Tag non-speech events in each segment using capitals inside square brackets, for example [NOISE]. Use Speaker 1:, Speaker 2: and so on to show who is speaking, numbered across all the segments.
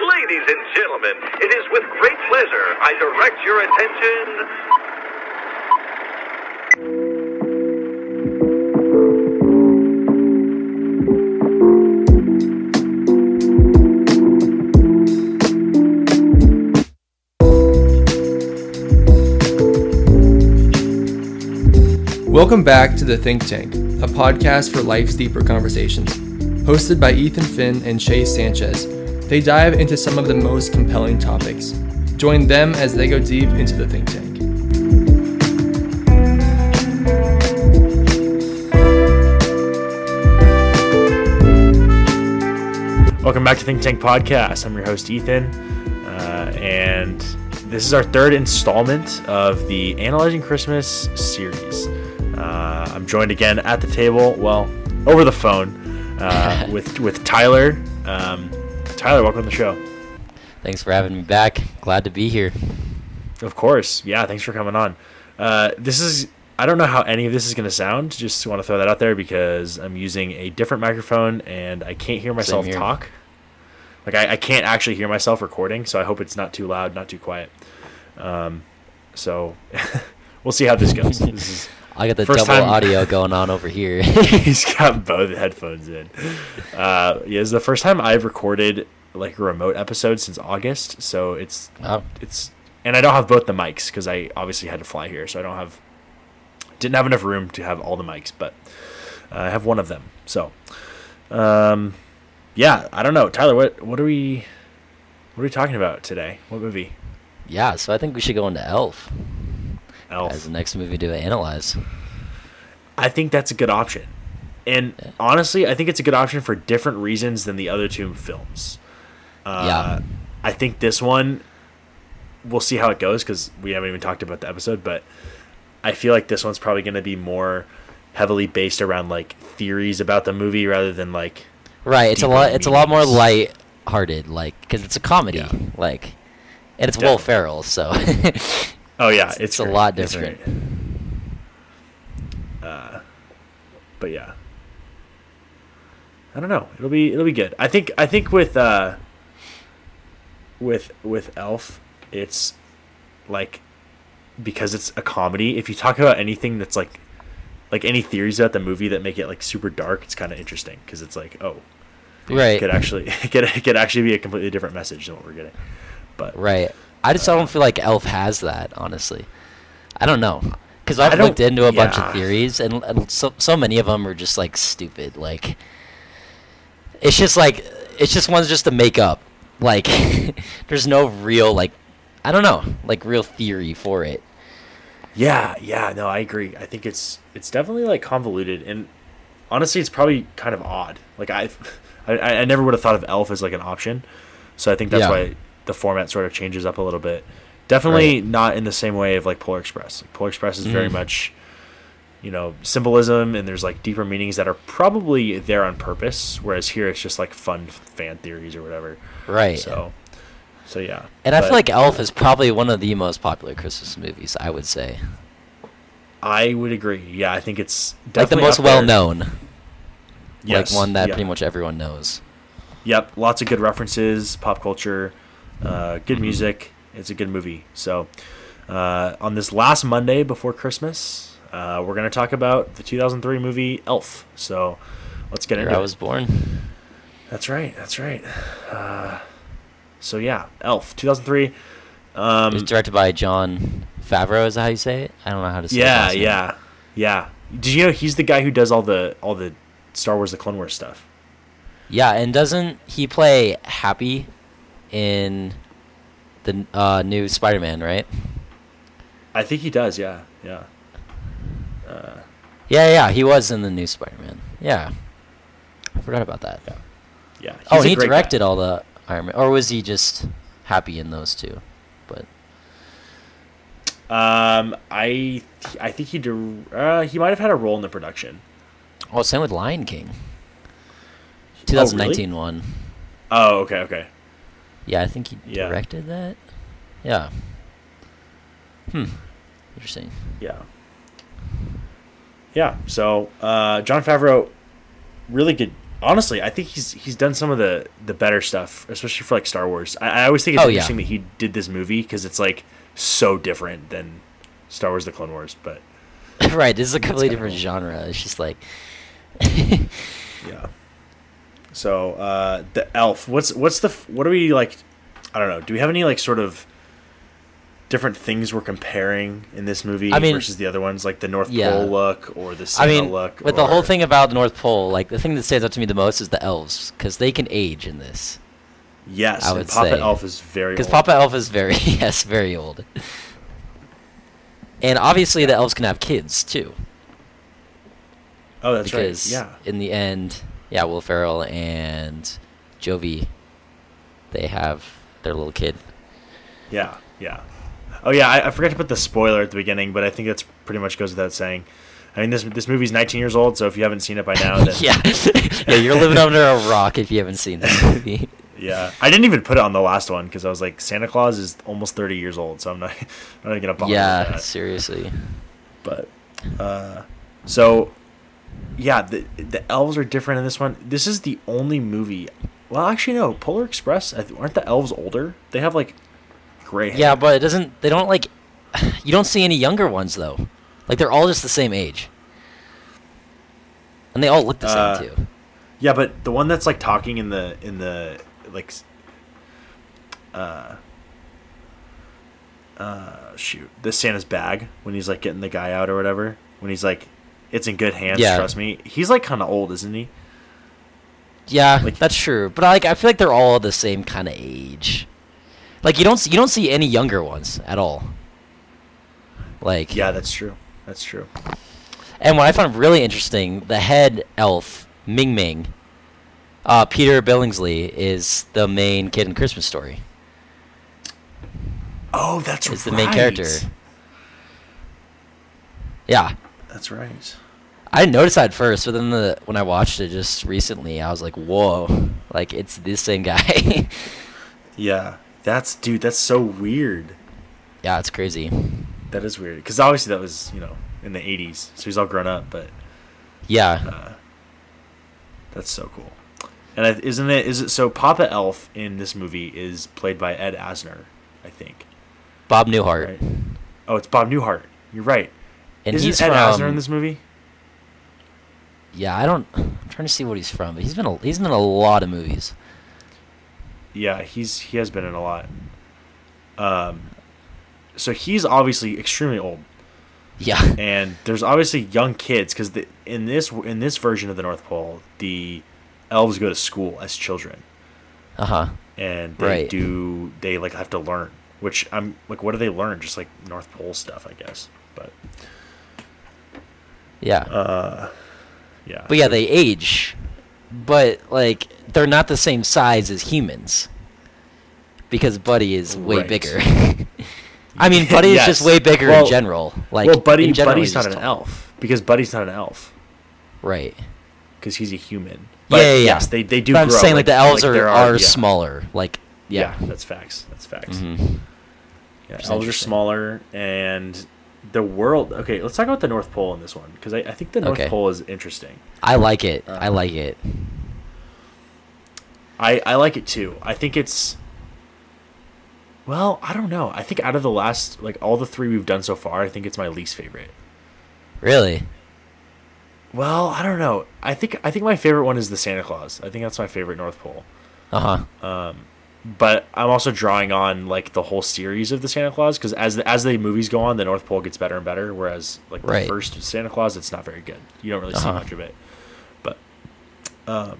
Speaker 1: Ladies and gentlemen, it is with great pleasure I direct your attention.
Speaker 2: Welcome back to The Think Tank, a podcast for life's deeper conversations. Hosted by Ethan Finn and Chase Sanchez, they dive into some of the most compelling topics. Join them as they go deep into the think tank.
Speaker 3: Welcome back to Think Tank Podcast. I'm your host, Ethan, uh, and this is our third installment of the Analyzing Christmas series. Uh, I'm joined again at the table, well, over the phone, uh, [LAUGHS] with with Tyler. Um, Tyler, welcome to the show.
Speaker 4: Thanks for having me back. Glad to be here.
Speaker 3: Of course, yeah. Thanks for coming on. Uh, this is I don't know how any of this is going to sound. Just want to throw that out there because I'm using a different microphone and I can't hear myself talk. Like I, I can't actually hear myself recording, so I hope it's not too loud, not too quiet. Um, so [LAUGHS] we'll see how this goes. This [LAUGHS] is
Speaker 4: I got the
Speaker 3: First
Speaker 4: double
Speaker 3: time-
Speaker 4: audio [LAUGHS] going on over here.
Speaker 3: he's got both headphones in. Uh, yeah, it's the first time I've recorded like a remote episode since August, so it's
Speaker 4: oh,
Speaker 3: it's and I don't have both the mics because I obviously had to fly here, so I don't have didn't have enough room to have all the mics, but uh, I have one of them. So, um, yeah, I don't know, Tyler. What what are we what are we talking about today? What movie?
Speaker 4: yeah, so I think we should go into Elf
Speaker 3: Elf.
Speaker 4: as the next movie to analyze.
Speaker 3: I think that's a good option. And honestly, I think it's a good option for different reasons than the other two films. Uh,
Speaker 4: Yeah.
Speaker 3: I think this one, we'll see how it goes because we haven't even talked about the episode, but I feel like this one's probably going to be more heavily based around like theories about the movie rather than like.
Speaker 4: Right, it's a
Speaker 3: deeper
Speaker 4: lot. It's a lot more light-hearted, like because it's a comedy,
Speaker 3: Yeah.
Speaker 4: like, and it's Will
Speaker 3: Definitely.
Speaker 4: Ferrell, so [LAUGHS]
Speaker 3: Oh, yeah,
Speaker 4: It's-
Speaker 3: it's,
Speaker 4: it's a lot different.
Speaker 3: Uh, but yeah. I don't know. It'll be it'll be good. I think I think with uh with with Elf, it's like because it's a comedy. If you talk about anything that's like like any theories about the movie that make it like super dark, it's kind of interesting because it's like oh, it
Speaker 4: right,
Speaker 3: could actually it [LAUGHS] could, it could actually be a completely different message than what we're getting. But
Speaker 4: right. I just don't feel like Elf has that, honestly. I don't know, because I've looked into a bunch of theories, and, and so so many of them are just like stupid. Like, it's just like it's just ones just to make up. Like, [LAUGHS] there's no real like, I don't know, like real theory for it.
Speaker 3: Yeah, yeah, no, I agree. I think it's it's definitely like convoluted, and honestly, it's probably kind of odd. Like [LAUGHS] I, I, I never would have thought of Elf as like an option, so I think that's
Speaker 4: Yeah.
Speaker 3: why the format sort of changes up a little bit. Definitely
Speaker 4: Right.
Speaker 3: not in the same way of like Polar Express. Like, Polar Express is very
Speaker 4: Mhm.
Speaker 3: much, you know, symbolism, and there's like deeper meanings that are probably there on purpose. Whereas here, it's just like fun fan theories or whatever.
Speaker 4: Right.
Speaker 3: So, so yeah.
Speaker 4: and I feel like Elf is probably one of the most popular Christmas movies. I would say,
Speaker 3: I would agree. Yeah, I think it's
Speaker 4: like the most well known,
Speaker 3: Yes,
Speaker 4: like one that
Speaker 3: yeah.
Speaker 4: pretty much everyone knows.
Speaker 3: Yep, lots of good references, pop culture, uh, good
Speaker 4: Mhm.
Speaker 3: music. It's a good movie. So, uh, on this last Monday before Christmas, uh, we're going to talk about the 2003 movie Elf. So, let's get
Speaker 4: Year
Speaker 3: into
Speaker 4: I
Speaker 3: it.
Speaker 4: was born.
Speaker 3: That's right. That's right. Uh, so yeah, Elf 2003. Um,
Speaker 4: It was directed by Jon Favreau. Is that how you say it? I don't know how to say.
Speaker 3: yeah,
Speaker 4: name.
Speaker 3: yeah, yeah. Did you know he's the guy who does all the all the Star Wars: The Clone Wars stuff?
Speaker 4: Yeah, and doesn't he play Happy in the uh, new Spider-Man? Right?
Speaker 3: I think he does. Yeah, yeah. Uh,
Speaker 4: Yeah, yeah, he was in the new Spider-Man. Yeah, I forgot about that.
Speaker 3: Yeah. yeah.
Speaker 4: oh, he
Speaker 3: great guy.
Speaker 4: directed all the Iron Man, or was he just happy in those two? But
Speaker 3: Um, I I think he uh, he might have had a role in the production.
Speaker 4: oh, same with Lion King.
Speaker 3: Oh, really?
Speaker 4: 2019 one.
Speaker 3: Oh, okay, okay.
Speaker 4: Yeah, I think he
Speaker 3: Yeah.
Speaker 4: directed that. Yeah. Hmm. Interesting.
Speaker 3: Yeah. Yeah. So uh, Jon Favreau, really good, honestly, I think he's he's done some of the the better stuff, especially for like Star Wars. I, I always think it's
Speaker 4: Oh, yeah.
Speaker 3: interesting that he did this movie because it's like so different than Star Wars: The Clone Wars. But [LAUGHS]
Speaker 4: right, this is a completely different
Speaker 3: cool.
Speaker 4: genre. It's just like
Speaker 3: yeah. So uh, the elf. What's what's the what do we like? I don't know. Do we have any like sort of different things we're comparing in this movie
Speaker 4: I mean-
Speaker 3: versus the other ones, like the North
Speaker 4: Yeah.
Speaker 3: Pole look or the
Speaker 4: I
Speaker 3: Santa
Speaker 4: mean,
Speaker 3: look?
Speaker 4: with the whole thing about the North Pole, like the thing that stands out to me the most is the elves because they can age in this.
Speaker 3: Yes,
Speaker 4: I
Speaker 3: and
Speaker 4: would
Speaker 3: Papa
Speaker 4: say.
Speaker 3: Elf is very
Speaker 4: Because. Papa Elf is very [LAUGHS] yes, very old. And obviously the elves can have kids too.
Speaker 3: Oh, that's right.
Speaker 4: because
Speaker 3: Yeah.
Speaker 4: in the end, yeah, Will Ferrell and Jovie, they have their little kid.
Speaker 3: Yeah, yeah. Oh yeah, I, I forgot to put the spoiler at the beginning, but I think that's pretty much goes without saying. I mean, this this movie's 19 years old, so if you haven't seen it by now, then [LAUGHS]
Speaker 4: yeah, yeah, you're living under a rock if you haven't seen this [LAUGHS] movie.
Speaker 3: yeah. I didn't even put it on the last one because I was like, Santa Claus is almost 30 years old, so I'm not [LAUGHS] I'm not gonna bother with
Speaker 4: yeah,
Speaker 3: that.
Speaker 4: seriously.
Speaker 3: But uh, so yeah, the the elves are different in this one. This is the only movie. Well, actually, no. Polar Express aren't the elves older? They have like gray hair.
Speaker 4: Yeah, but it doesn't. They don't like. [SIGHS] You don't see any younger ones though. Like they're all just the same age, and they all look the same
Speaker 3: Uh,
Speaker 4: too.
Speaker 3: Yeah, but the one that's like talking in the in the like uh uh shoot, the Santa's bag when he's like getting the guy out or whatever, when he's like it's in good hands,
Speaker 4: Yeah.
Speaker 3: trust me. He's like kind of old, isn't he?
Speaker 4: Yeah,
Speaker 3: like-
Speaker 4: that's true. But like, I feel like they're all the same kind of age. Like you don't see, you don't see any younger ones at all. Like
Speaker 3: Yeah, that's true. That's true.
Speaker 4: And what I found really interesting, the head elf, Ming Ming, uh, Peter Billingsley, is the main kid in Christmas Story.
Speaker 3: Oh, that's
Speaker 4: Is the main character. Yeah,
Speaker 3: That's right.
Speaker 4: I didn't notice that at first, but then the when I watched it just recently, I was like, "Whoa!" Like it's this same guy. [LAUGHS]
Speaker 3: Yeah, that's dude. That's so weird.
Speaker 4: yeah, it's crazy.
Speaker 3: That is weird because obviously that was you know in the '80s, so he's all grown up. But
Speaker 4: Yeah,
Speaker 3: uh, that's so cool. And I, isn't it? Is it so? Papa Elf in this movie is played by Ed Asner, I think.
Speaker 4: Bob Newhart,
Speaker 3: Right. Oh, it's Bob Newhart. You're right.
Speaker 4: And
Speaker 3: Isn't
Speaker 4: he's
Speaker 3: Ed
Speaker 4: from.
Speaker 3: Asner in this movie?
Speaker 4: Yeah, I don't. I'm trying to see what he's from, but he's been a, he's been in a lot of movies.
Speaker 3: Yeah, he's he has been in a lot. Um, so he's obviously extremely old,
Speaker 4: Yeah, [LAUGHS]
Speaker 3: and there's obviously young kids because in this in this version of the North Pole, the elves go to school as children,
Speaker 4: uh huh.
Speaker 3: and they
Speaker 4: Right.
Speaker 3: do they like have to learn. Which I'm like, what do they learn? Just like North Pole stuff, I guess. But
Speaker 4: Yeah.
Speaker 3: uh, yeah.
Speaker 4: But yeah, they age, but like they're not the same size as humans. Because Buddy is way
Speaker 3: Right.
Speaker 4: bigger. [LAUGHS] I mean, Buddy is just way bigger
Speaker 3: Well-
Speaker 4: in general. Like,
Speaker 3: well, Buddy,
Speaker 4: general,
Speaker 3: Buddy's not an
Speaker 4: tall.
Speaker 3: elf because Buddy's not an elf
Speaker 4: right?
Speaker 3: because he's a human.
Speaker 4: yeah, yeah, yeah.
Speaker 3: Yes, they they do.
Speaker 4: But I'm
Speaker 3: grow,
Speaker 4: saying like, the elves
Speaker 3: like,
Speaker 4: are are
Speaker 3: yeah.
Speaker 4: smaller. Like,
Speaker 3: Yeah.
Speaker 4: yeah.
Speaker 3: that's facts. That's facts.
Speaker 4: Mhm.
Speaker 3: Yeah, elves are smaller, and the world. Okay, let's talk about the North Pole in this one because I, I think the North
Speaker 4: Okay.
Speaker 3: Pole is interesting.
Speaker 4: I like it. I
Speaker 3: Uh,
Speaker 4: like it.
Speaker 3: I I like it too. I think it's. Well, I don't know. I think out of the last like all the three we've done so far, I think it's my least favorite.
Speaker 4: Really?
Speaker 3: Well, I don't know. I think I think my favorite one is the Santa Claus. I think that's my favorite North Pole.
Speaker 4: Uh huh.
Speaker 3: Um, but I'm also drawing on like the whole series of the Santa Claus because as the, as the movies go on, the North Pole gets better and better. Whereas like the
Speaker 4: Right.
Speaker 3: first Santa Claus, it's not very good. You don't really see
Speaker 4: Uh-huh.
Speaker 3: much of it. But, um,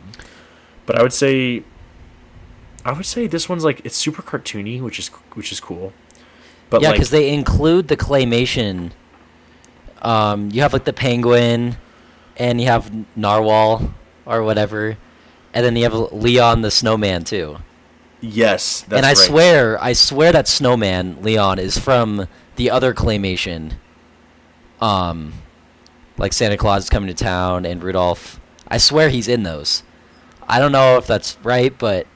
Speaker 3: but I would say, I would say this one's like it's super cartoony, which is which is cool. But
Speaker 4: yeah,
Speaker 3: like,
Speaker 4: because they include the claymation. Um, you have like the penguin, and you have narwhal or whatever, and then you have Leon the snowman too.
Speaker 3: Yes, that's
Speaker 4: and I
Speaker 3: right.
Speaker 4: swear, I swear that snowman Leon is from the other claymation. Um, like Santa Claus is coming to town and Rudolph. I swear he's in those. I don't know if that's right, but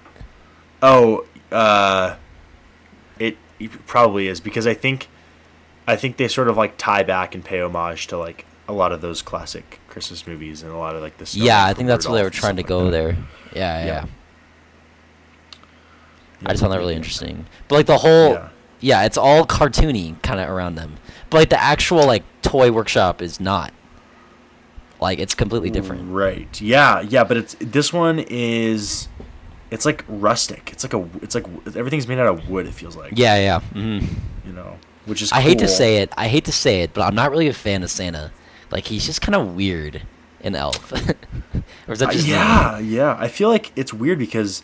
Speaker 3: Oh, uh, it, it probably is because I think, I think they sort of like tie back and pay homage to like a lot of those classic Christmas movies and a lot of like the
Speaker 4: Yeah, I think that's what they were trying to go
Speaker 3: like
Speaker 4: there. Yeah, yeah.
Speaker 3: Yeah.
Speaker 4: I just found that really interesting. But like the whole,
Speaker 3: Yeah.
Speaker 4: yeah, it's all cartoony kind of around them. But like the actual like toy workshop is not. Like it's completely different.
Speaker 3: Right. Yeah. Yeah. But it's this one is, it's like rustic. It's like a. It's like everything's made out of wood. It feels like.
Speaker 4: Yeah, yeah. Mm-hmm.
Speaker 3: You know, which is.
Speaker 4: I hate to say it. I hate to say it, but I'm not really a fan of Santa. Like he's just kind of weird an Elf. [LAUGHS] or is that
Speaker 3: Uh,
Speaker 4: just me?
Speaker 3: yeah. Yeah. I feel like it's weird because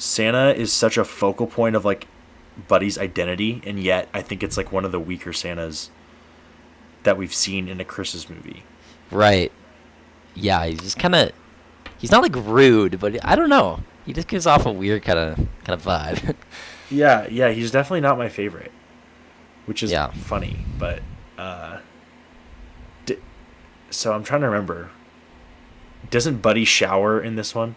Speaker 3: Santa is such a focal point of like Buddy's identity, and yet I think it's like one of the weaker Santas that we've seen in a Christmas movie.
Speaker 4: Right. Yeah, he's just kind of. He's not like rude, but I don't know. He just gives off a weird kind of kind of vibe. [LAUGHS]
Speaker 3: Yeah, yeah, he's definitely not my favorite, which is
Speaker 4: Yeah.
Speaker 3: funny. But uh, d- so I'm trying to remember. Doesn't Buddy shower in this one?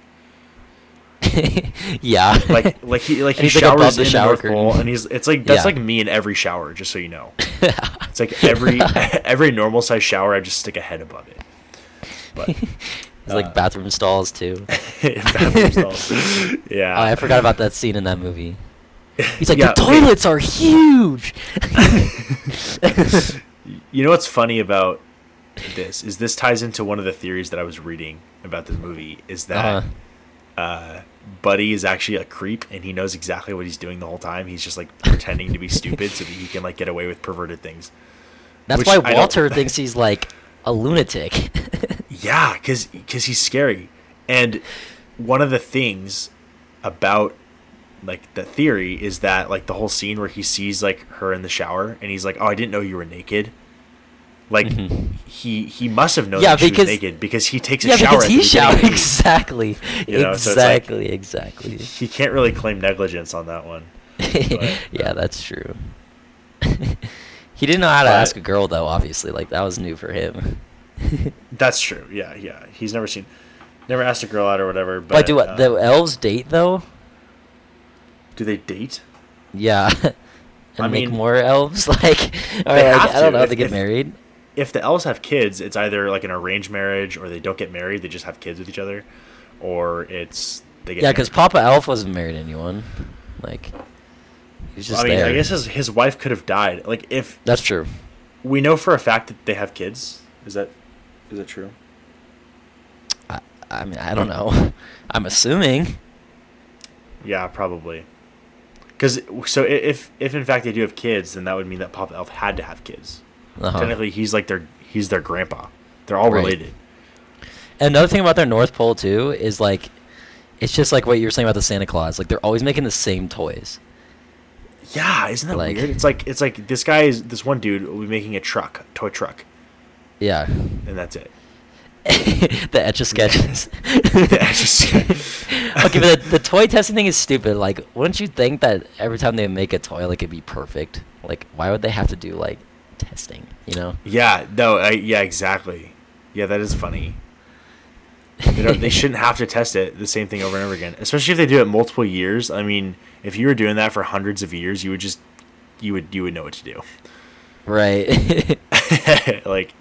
Speaker 3: [LAUGHS]
Speaker 4: yeah.
Speaker 3: Like, like he like [LAUGHS] he
Speaker 4: he's, like,
Speaker 3: showers
Speaker 4: the
Speaker 3: in
Speaker 4: shower
Speaker 3: the North Pole, and he's it's like that's
Speaker 4: Yeah.
Speaker 3: like me in every shower. Just so you know, [LAUGHS] it's like every every normal size shower, I just stick a head above it. But
Speaker 4: There's like bathroom stalls too.
Speaker 3: bathroom stalls. yeah,
Speaker 4: Oh, I forgot about that scene in that movie. He's like,
Speaker 3: Yeah,
Speaker 4: the toilets are huge.
Speaker 3: You know what's funny about this is this ties into one of the theories that I was reading about this movie is that
Speaker 4: Uh-huh.
Speaker 3: uh, Buddy is actually a creep and he knows exactly what he's doing the whole time. He's just like [LAUGHS] pretending to be stupid so that he can like get away with perverted things.
Speaker 4: That's why Walter [LAUGHS] thinks he's like a lunatic. [LAUGHS]
Speaker 3: Yeah, cuz because he's scary. And one of the things about like the theory is that like the whole scene where he sees like her in the shower and he's like, "Oh, I didn't know you were naked." Like he he must have known
Speaker 4: Mm-hmm. Yeah,
Speaker 3: that she
Speaker 4: because-
Speaker 3: was naked because he takes a
Speaker 4: yeah,
Speaker 3: shower.
Speaker 4: because
Speaker 3: at the
Speaker 4: he's
Speaker 3: beginning of
Speaker 4: showering. [LAUGHS]
Speaker 3: the movie.
Speaker 4: Exactly.
Speaker 3: You know, so like-
Speaker 4: exactly. exactly.
Speaker 3: He can't really claim negligence on that one. [LAUGHS]
Speaker 4: yeah, that's true. [LAUGHS] he didn't know how to
Speaker 3: But-
Speaker 4: ask a girl though. Obviously, like that was new for him.
Speaker 3: That's true. Yeah, yeah. He's never seen, never asked a girl out or whatever. But,
Speaker 4: But, do what
Speaker 3: uh,
Speaker 4: the elves date though?
Speaker 3: do they date?
Speaker 4: Yeah. and
Speaker 3: I
Speaker 4: make
Speaker 3: mean,
Speaker 4: more elves, like, or like I don't know,
Speaker 3: If-
Speaker 4: they get
Speaker 3: if-
Speaker 4: married.
Speaker 3: If the elves have kids, it's either like an arranged marriage, or they don't get married; they just have kids with each other, or it's they get.
Speaker 4: Yeah, because. Papa Elf wasn't married to anyone. Like, he was just
Speaker 3: I mean,
Speaker 4: there.
Speaker 3: I guess his his wife could have died. Like if
Speaker 4: that's true.
Speaker 3: we know for a fact that they have kids, is that is that true?
Speaker 4: I, I mean, I don't know. [LAUGHS] I'm assuming.
Speaker 3: Yeah, probably. Because so if if in fact they do have kids, then that would mean that Papa Elf had to have kids.
Speaker 4: Uh-huh.
Speaker 3: Technically, he's like their he's their grandpa. They're all
Speaker 4: Right.
Speaker 3: related.
Speaker 4: And another thing about their North Pole too is like, it's just like what you were saying about the Santa Claus. Like they're always making the same toys.
Speaker 3: Yeah, isn't that
Speaker 4: Like-
Speaker 3: weird? It's like it's like this guy is this one dude will be making a truck, toy truck,
Speaker 4: Yeah.
Speaker 3: and that's it. [LAUGHS]
Speaker 4: the etch a sketches.
Speaker 3: Etch-a-sketch. [LAUGHS] [LAUGHS]
Speaker 4: okay, but the, the toy testing thing is stupid. Like, wouldn't you think that every time they make a toy, like it'd be perfect? Like, why would they have to do like testing? You know?
Speaker 3: Yeah, no, I, yeah, exactly. Yeah, that is funny. They, don't, they shouldn't have to test it the same thing over and over again, especially if they do it multiple years. I mean, if you were doing that for hundreds of years, you would just you would you would know what to do.
Speaker 4: Right. [LAUGHS] [LAUGHS]
Speaker 3: like,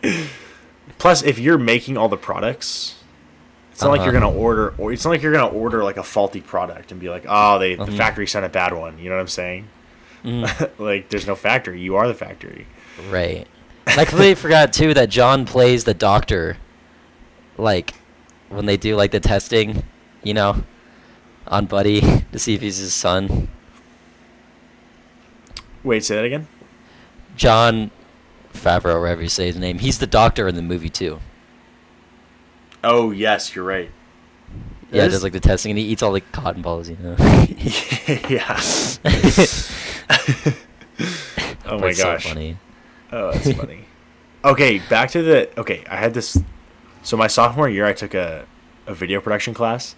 Speaker 3: plus, if you're making all the products, it's not like you're
Speaker 4: Uh-huh.
Speaker 3: gonna order, or it's not like you're gonna order like a faulty product and be like, oh, they the
Speaker 4: Mhm.
Speaker 3: factory sent a bad one. You know what I'm saying?
Speaker 4: Mhm. [LAUGHS]
Speaker 3: like, there's no factory. You are the factory.
Speaker 4: Right. I completely forgot too that Jon plays the doctor. Like when they do like the testing, you know, on Buddy to see if he's his son.
Speaker 3: Wait, say that again.
Speaker 4: Jon Favreau, whatever you say his name, he's the doctor in the movie too.
Speaker 3: Oh yes, you're right.
Speaker 4: Yeah, does like the testing and he eats all the cotton balls, you know. [LAUGHS]
Speaker 3: yeah. [LAUGHS] [LAUGHS] oh my
Speaker 4: it's so
Speaker 3: gosh.
Speaker 4: funny.
Speaker 3: Oh, that's funny. [LAUGHS] Okay, back to the. Okay, I had this. So my sophomore year, I took a, a video production class,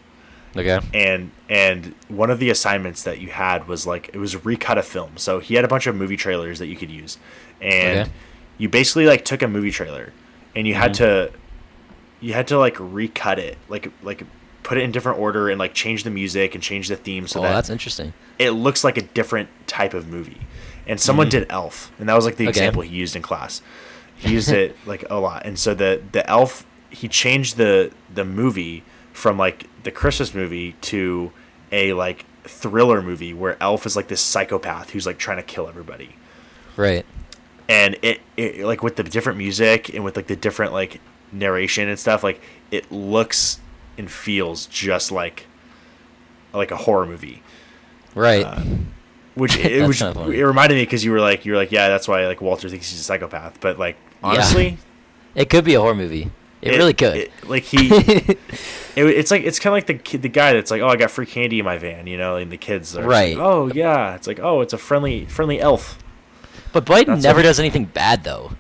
Speaker 4: Okay.
Speaker 3: and and one of the assignments that you had was like it was recut a film. So he had a bunch of movie trailers that you could use, and
Speaker 4: Okay.
Speaker 3: you basically like took a movie trailer, and you had
Speaker 4: Mhm.
Speaker 3: to, you had to like recut it, like like put it in different order and like change the music and change the theme so
Speaker 4: oh,
Speaker 3: that
Speaker 4: that's interesting.
Speaker 3: it looks like a different type of movie. And someone
Speaker 4: Mhm.
Speaker 3: did Elf, and that was like the
Speaker 4: Okay.
Speaker 3: example he used in class. He used it [LAUGHS] like a lot, and so the the elf he changed the the movie from like the Christmas movie to a like thriller movie where Elf is like this psychopath who's like trying to kill everybody.
Speaker 4: Right.
Speaker 3: And it, it like with the different music and with like the different like narration and stuff, like it looks and feels just like like a horror movie.
Speaker 4: Right.
Speaker 3: Uh, which [LAUGHS] it, which
Speaker 4: kinda
Speaker 3: it reminded me because you were like you were like yeah that's why like Walter thinks he's a psychopath but like honestly [LAUGHS]
Speaker 4: it could be a horror movie. It, really could.
Speaker 3: it- like he [LAUGHS] it, it's like it's kind of like the kid the guy that's like oh I got free candy in my van you know and the kids are
Speaker 4: Right.
Speaker 3: like, oh yeah it's like oh it's a friendly friendly elf
Speaker 4: but Biden
Speaker 3: that's
Speaker 4: never does anything bad though.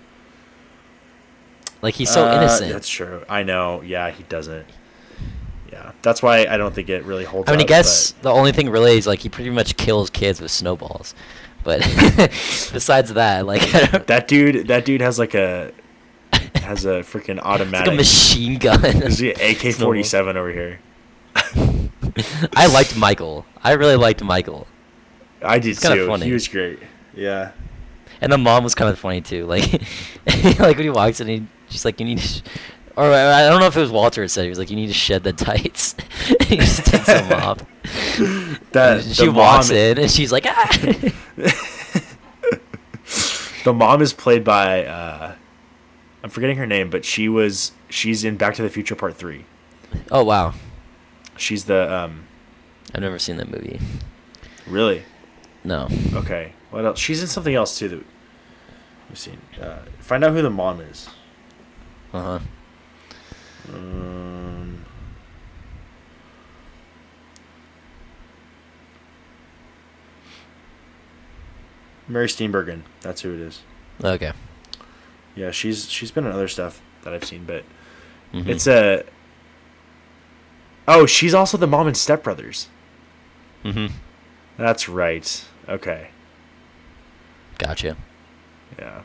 Speaker 4: Like he's so
Speaker 3: Uh,
Speaker 4: innocent.
Speaker 3: That's true. I know. Yeah, he doesn't. Yeah, that's why I don't think it really holds.
Speaker 4: I mean, I
Speaker 3: up,
Speaker 4: guess the only thing really is like he pretty much kills kids with snowballs. But [LAUGHS] besides that, like I
Speaker 3: but
Speaker 4: don't,
Speaker 3: that dude, that dude has like a has a freaking [LAUGHS]
Speaker 4: it's
Speaker 3: automatic.
Speaker 4: like a machine gun. [LAUGHS]
Speaker 3: Is he AK forty seven over here?
Speaker 4: I liked Michael. I really liked Michael,
Speaker 3: I did
Speaker 4: It's kinda
Speaker 3: too.
Speaker 4: funny.
Speaker 3: He was great. Yeah.
Speaker 4: and the mom was kind of funny too. Like, like when he walks in, he she's like, "You need," to sh-, or I don't know if it was Walter who said it. he was like, "You need to shed the tights." [LAUGHS] he just takes them [LAUGHS] off.
Speaker 3: That
Speaker 4: And she walks
Speaker 3: mom,
Speaker 4: in and she's like, "Ah." [LAUGHS]
Speaker 3: The mom is played by uh, I'm forgetting her name, but she was she's in Back to the Future Part Three.
Speaker 4: "Oh wow,
Speaker 3: She's the um
Speaker 4: I've never seen that movie."
Speaker 3: really
Speaker 4: No.
Speaker 3: okay. What else? She's in something else too. That we've seen. Uh, find out who the mom is.
Speaker 4: Uh huh.
Speaker 3: Um, Mary Steenburgen. That's who it is.
Speaker 4: Okay.
Speaker 3: Yeah, she's she's been in other stuff that I've seen, but
Speaker 4: Mhm.
Speaker 3: it's a. Oh, she's also the mom in Step Brothers.
Speaker 4: Mhm.
Speaker 3: That's right. Okay.
Speaker 4: Gotcha.
Speaker 3: Yeah.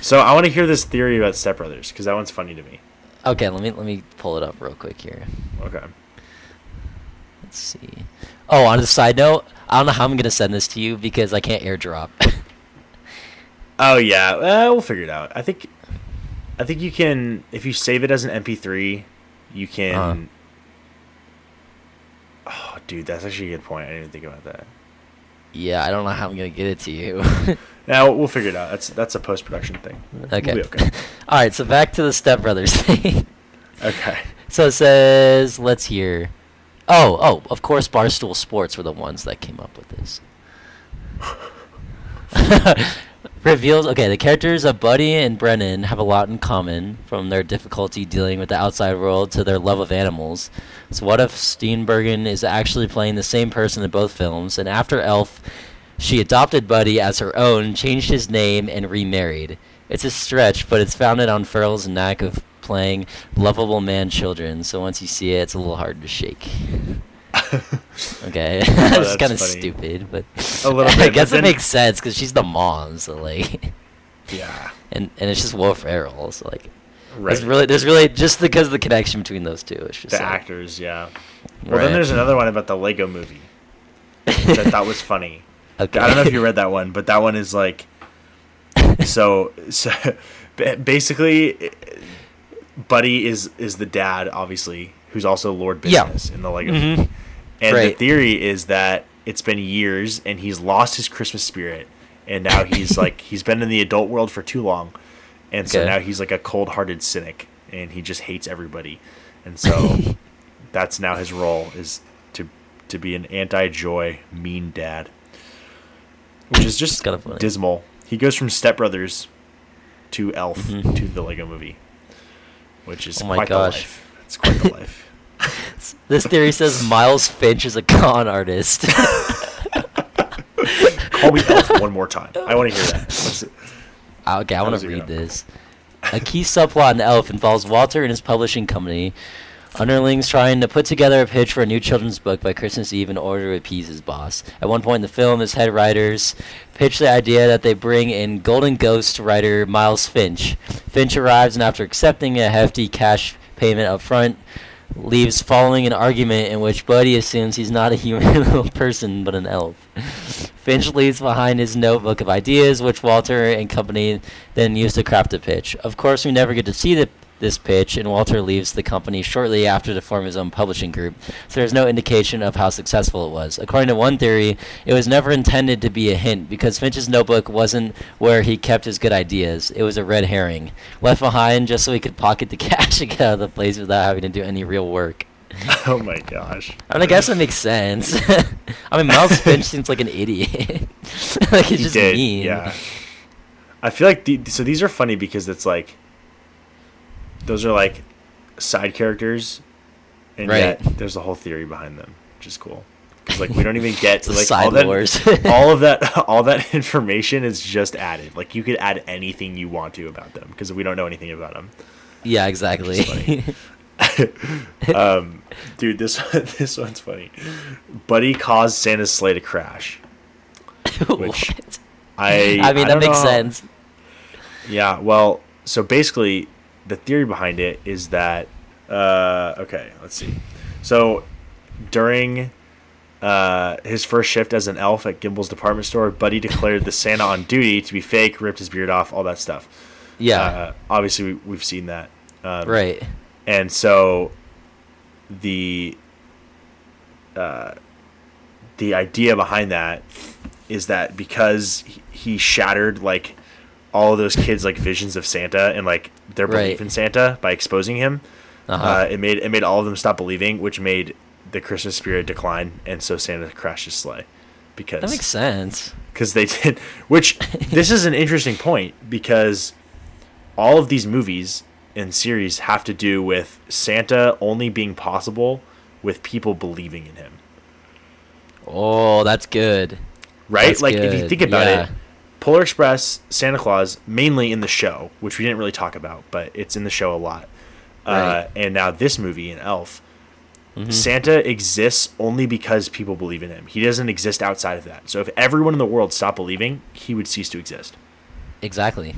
Speaker 3: So I want to hear this theory about Step Brothers because that one's funny to me.
Speaker 4: Okay, let me let me pull it up real quick here.
Speaker 3: Okay.
Speaker 4: Let's see. Oh, on the side note, I don't know how I'm gonna send this to you because I can't airdrop. [LAUGHS]
Speaker 3: Oh yeah, uh, we'll figure it out. I think, I think you can if you save it as an MP3, you can.
Speaker 4: Uh-huh.
Speaker 3: Oh, dude, that's actually a good point. I didn't even think about that.
Speaker 4: Yeah, I don't know how I'm gonna get it to you. [LAUGHS]
Speaker 3: Now we'll figure it out. That's that's a post production thing. We'll
Speaker 4: okay.
Speaker 3: be okay. [LAUGHS]
Speaker 4: All right, so back to the Step Brothers [LAUGHS] thing.
Speaker 3: Okay.
Speaker 4: so it says, let's hear. Oh, oh, of course, Barstool Sports were the ones that came up with this. Reveals okay, the characters of Buddy and Brennan have a lot in common, from their difficulty dealing with the outside world to their love of animals. So, what if Steenburgen is actually playing the same person in both films, and after Elf, she adopted Buddy as her own, changed his name, and remarried? It's a stretch, but it's founded on Ferrell's knack of playing lovable man children, so once you see it, it's a little hard to shake. Okay, [LAUGHS] [LAUGHS]
Speaker 3: Oh, that's
Speaker 4: kind of stupid, but
Speaker 3: A little [LAUGHS]
Speaker 4: I
Speaker 3: bit, but
Speaker 4: guess
Speaker 3: then-
Speaker 4: it makes sense because she's the mom, so like,
Speaker 3: Yeah.
Speaker 4: and and it's just Will Ferrell, so like,
Speaker 3: Right.
Speaker 4: there's really there's really just because of the connection between those two. It's just
Speaker 3: the
Speaker 4: like,
Speaker 3: actors, yeah. Well,
Speaker 4: Right.
Speaker 3: then there's another one about the Lego Movie, which I thought was funny.
Speaker 4: Okay.
Speaker 3: I don't know if you read that one, but that one is like, so so basically, Buddy is is the dad, obviously, who's also Lord
Speaker 4: Yeah.
Speaker 3: Business in the Lego.
Speaker 4: Mhm.
Speaker 3: And the theory is that it's been years and he's lost his Christmas spirit, and now he's [LAUGHS] like he's been in the adult world for too long, and so
Speaker 4: Okay.
Speaker 3: now he's like a cold-hearted cynic, and he just hates everybody, and so [LAUGHS] that's now his role is to to be an anti-joy, mean dad, which is just
Speaker 4: kinda funny.
Speaker 3: dismal. He goes from Step Brothers to Elf
Speaker 4: Mhm.
Speaker 3: to the Lego Movie, which is
Speaker 4: Oh my
Speaker 3: quite
Speaker 4: gosh.
Speaker 3: the life. It's quite the life. [LAUGHS] [LAUGHS]
Speaker 4: This theory says Miles Finch is a con artist. [LAUGHS]
Speaker 3: Call me Elf one more time. I want to hear that. Let's- ah,
Speaker 4: okay, I want to read this. A key subplot in Elf involves Walter and his publishing company, underlings trying to put together a pitch for a new children's book by Christmas Eve in order to appease his boss. At one point in the film, his head writers pitch the idea that they bring in Golden Ghost writer Miles Finch. Finch arrives and, after accepting a hefty cash payment up front, leaves following an argument in which Buddy assumes he's not a human [LAUGHS] person but an elf. Finch leaves behind his notebook of ideas, which Walter and company then use to craft a pitch. Of course, we never get to see the this pitch, and Walter leaves the company shortly after to form his own publishing group, so there's no indication of how successful it was. According to one theory, it was never intended to be a hint because Finch's notebook wasn't where he kept his good ideas. It was a red herring, left behind just so he could pocket the [LAUGHS] cash and get out of the place without having to do any real work. [LAUGHS]
Speaker 3: oh my gosh.
Speaker 4: I mean, I guess that makes sense. [LAUGHS] I mean, Miles Finch seems like an idiot. like he's
Speaker 3: He
Speaker 4: just
Speaker 3: did,
Speaker 4: mean.
Speaker 3: Yeah. I feel like the, so these are funny because it's like those are like side characters, and
Speaker 4: Right.
Speaker 3: yet there's a whole theory behind them, which is cool. Because like we don't even get [LAUGHS]
Speaker 4: the
Speaker 3: like
Speaker 4: side
Speaker 3: all that,
Speaker 4: wars. [LAUGHS]
Speaker 3: all of that, [LAUGHS] all that information is just added. Like you could add anything you want to about them because we don't know anything about them.
Speaker 4: Yeah, exactly.
Speaker 3: um, dude, this this one's funny. Buddy caused Santa's sleigh to crash. Which-
Speaker 4: What?
Speaker 3: I
Speaker 4: I mean, that makes
Speaker 3: know-
Speaker 4: sense.
Speaker 3: Yeah, well, so basically, the theory behind it is that. Uh, okay, let's see. So, during uh, his first shift as an elf at Gimbel's department store, Buddy declared the Santa on duty to be fake, ripped his beard off, all that stuff.
Speaker 4: Yeah.
Speaker 3: Uh, obviously, we, we've seen that. Um,
Speaker 4: right.
Speaker 3: And so, the uh, the idea behind that is that because he- he shattered like all of those kids like visions of Santa and like their belief
Speaker 4: Right.
Speaker 3: in Santa by exposing him,
Speaker 4: Uh-huh.
Speaker 3: uh, it made it made all of them stop believing, which made the Christmas spirit decline, and so Santa crashed his sleigh because
Speaker 4: that makes sense.
Speaker 3: because they did. Which this is an interesting point because all of these movies and series have to do with Santa only being possible with people believing in him,
Speaker 4: Oh, that's good.
Speaker 3: right?
Speaker 4: That's
Speaker 3: like if you think about
Speaker 4: yeah.
Speaker 3: it, Polar Express, Santa Claus, mainly in the show, which we didn't really talk about, but it's in the show a lot. Uh, and now this movie in Elf,
Speaker 4: Mm-hmm.
Speaker 3: Santa exists only because people believe in him. He doesn't exist outside of that. So if everyone in the world stopped believing, he would cease to exist.
Speaker 4: Exactly.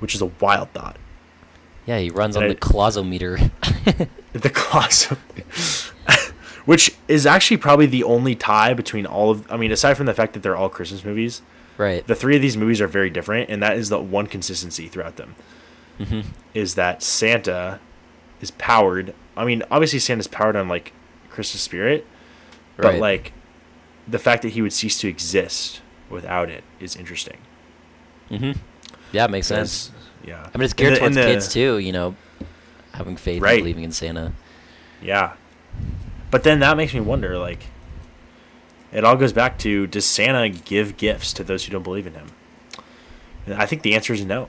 Speaker 3: which is a wild thought.
Speaker 4: Yeah, he runs on
Speaker 3: And
Speaker 4: the
Speaker 3: I-
Speaker 4: clausometer. [LAUGHS]
Speaker 3: The class, [LAUGHS] which is actually probably the only tie between all of. I mean, aside from the fact that they're all Christmas movies,
Speaker 4: right.
Speaker 3: the three of these movies are very different, and that is the one consistency throughout them.
Speaker 4: Mm-hmm.
Speaker 3: Is that Santa is powered? I mean, obviously Santa's powered on like Christmas spirit, but
Speaker 4: Right.
Speaker 3: like the fact that he would cease to exist without it is interesting.
Speaker 4: Mm-hmm. Yeah, it makes sense.
Speaker 3: Yeah,
Speaker 4: I mean, it's geared
Speaker 3: the-
Speaker 4: towards
Speaker 3: the-
Speaker 4: kids too. You know, having faith
Speaker 3: Right.
Speaker 4: and believing in Santa.
Speaker 3: Yeah. But then that makes me wonder like it all goes back to does Santa give gifts to those who don't believe in him? And I think the answer is no.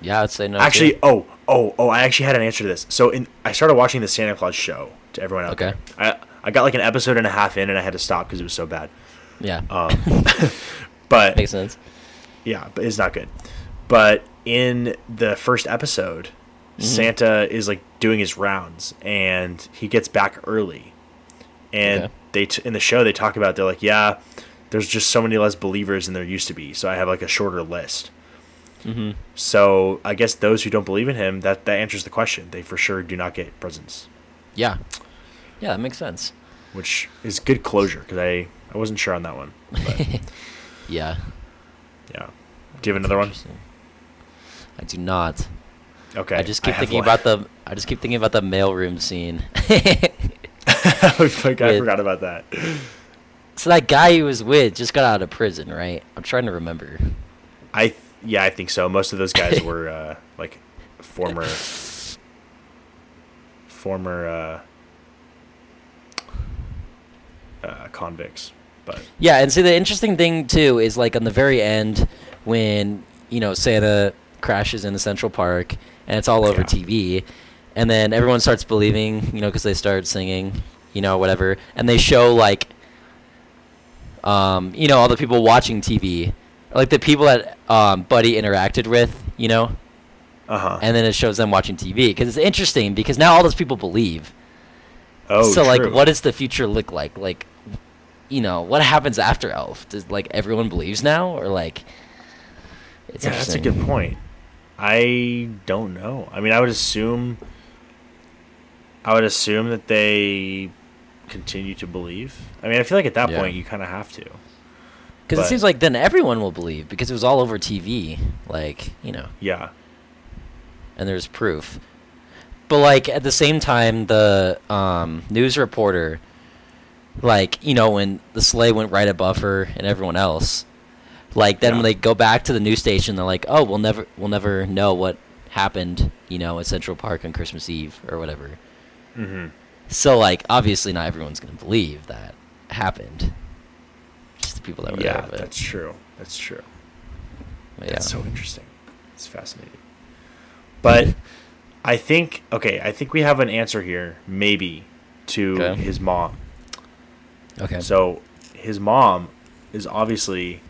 Speaker 4: Yeah, I'd say no.
Speaker 3: actually,
Speaker 4: too.
Speaker 3: oh, oh, oh, I actually had an answer to this. So in I started watching the Santa Claus show to everyone out
Speaker 4: Okay.
Speaker 3: there. I I got like an episode and a half in and I had to stop because it was so bad.
Speaker 4: yeah,
Speaker 3: Um [LAUGHS] but
Speaker 4: makes sense.
Speaker 3: yeah, but it's not good. But in the first episode, Santa is like doing his rounds and he gets back early. And they t- in the show they talk about they're like, yeah, there's just so many less believers than there used to be, so I have like a shorter list.
Speaker 4: Mm-hmm.
Speaker 3: So I guess those who don't believe in him, that that answers the question. They for sure do not get presents,
Speaker 4: Yeah, yeah, that makes sense.
Speaker 3: which is good closure because I I wasn't sure on that one. [LAUGHS]
Speaker 4: Yeah.
Speaker 3: yeah, do you have another one?
Speaker 4: I do not.
Speaker 3: Okay,
Speaker 4: I just keep
Speaker 3: have
Speaker 4: thinking
Speaker 3: one.
Speaker 4: about the. I just keep thinking about the mailroom scene. [LAUGHS] [LAUGHS]
Speaker 3: I forgot- I forgot about that.
Speaker 4: so that guy he was with just got out of prison, right? I'm trying to remember.
Speaker 3: I th- yeah, I think so. Most of those guys [LAUGHS] were uh, like former former uh, uh, convicts, but
Speaker 4: Yeah, and see the interesting thing too is like on the very end when you know Santa crashes into Central Park and it's all over
Speaker 3: Yeah.
Speaker 4: TV, and then everyone starts believing, you know, because they start singing, you know, whatever, and they show like, um, you know, all the people watching TV, like the people that um, Buddy interacted with, you know,
Speaker 3: uh huh.
Speaker 4: and then it shows them watching TV because it's interesting because now all those people believe.
Speaker 3: Oh,
Speaker 4: so like, what does the future look like? Like, you know, what happens after Elf? Does like everyone believes now, or like? It's
Speaker 3: Yeah, that's a good point. I don't know. I mean, I would assume. I would assume that they continue to believe. I mean, I feel like at that
Speaker 4: Yeah.
Speaker 3: point you kind of have to.
Speaker 4: Because it seems like then everyone will believe because it was all over TV. Like, you know,
Speaker 3: Yeah.
Speaker 4: and there's proof. But like at the same time, the um, news reporter, like you know, when the sleigh went right above her and everyone else, like then
Speaker 3: Yeah.
Speaker 4: when they go back to the news station, they're like, "Oh, we'll never, we'll never know what happened," you know, at Central Park on Christmas Eve or whatever.
Speaker 3: Mm-hmm.
Speaker 4: So like, obviously, not everyone's gonna believe that happened. Just the people that were
Speaker 3: Yeah,
Speaker 4: there. Yeah,
Speaker 3: that's true. That's true.
Speaker 4: but yeah.
Speaker 3: That's so interesting. It's fascinating. But I think okay, I think we have an answer here, maybe, to
Speaker 4: Okay.
Speaker 3: his mom.
Speaker 4: okay.
Speaker 3: So his mom is obviously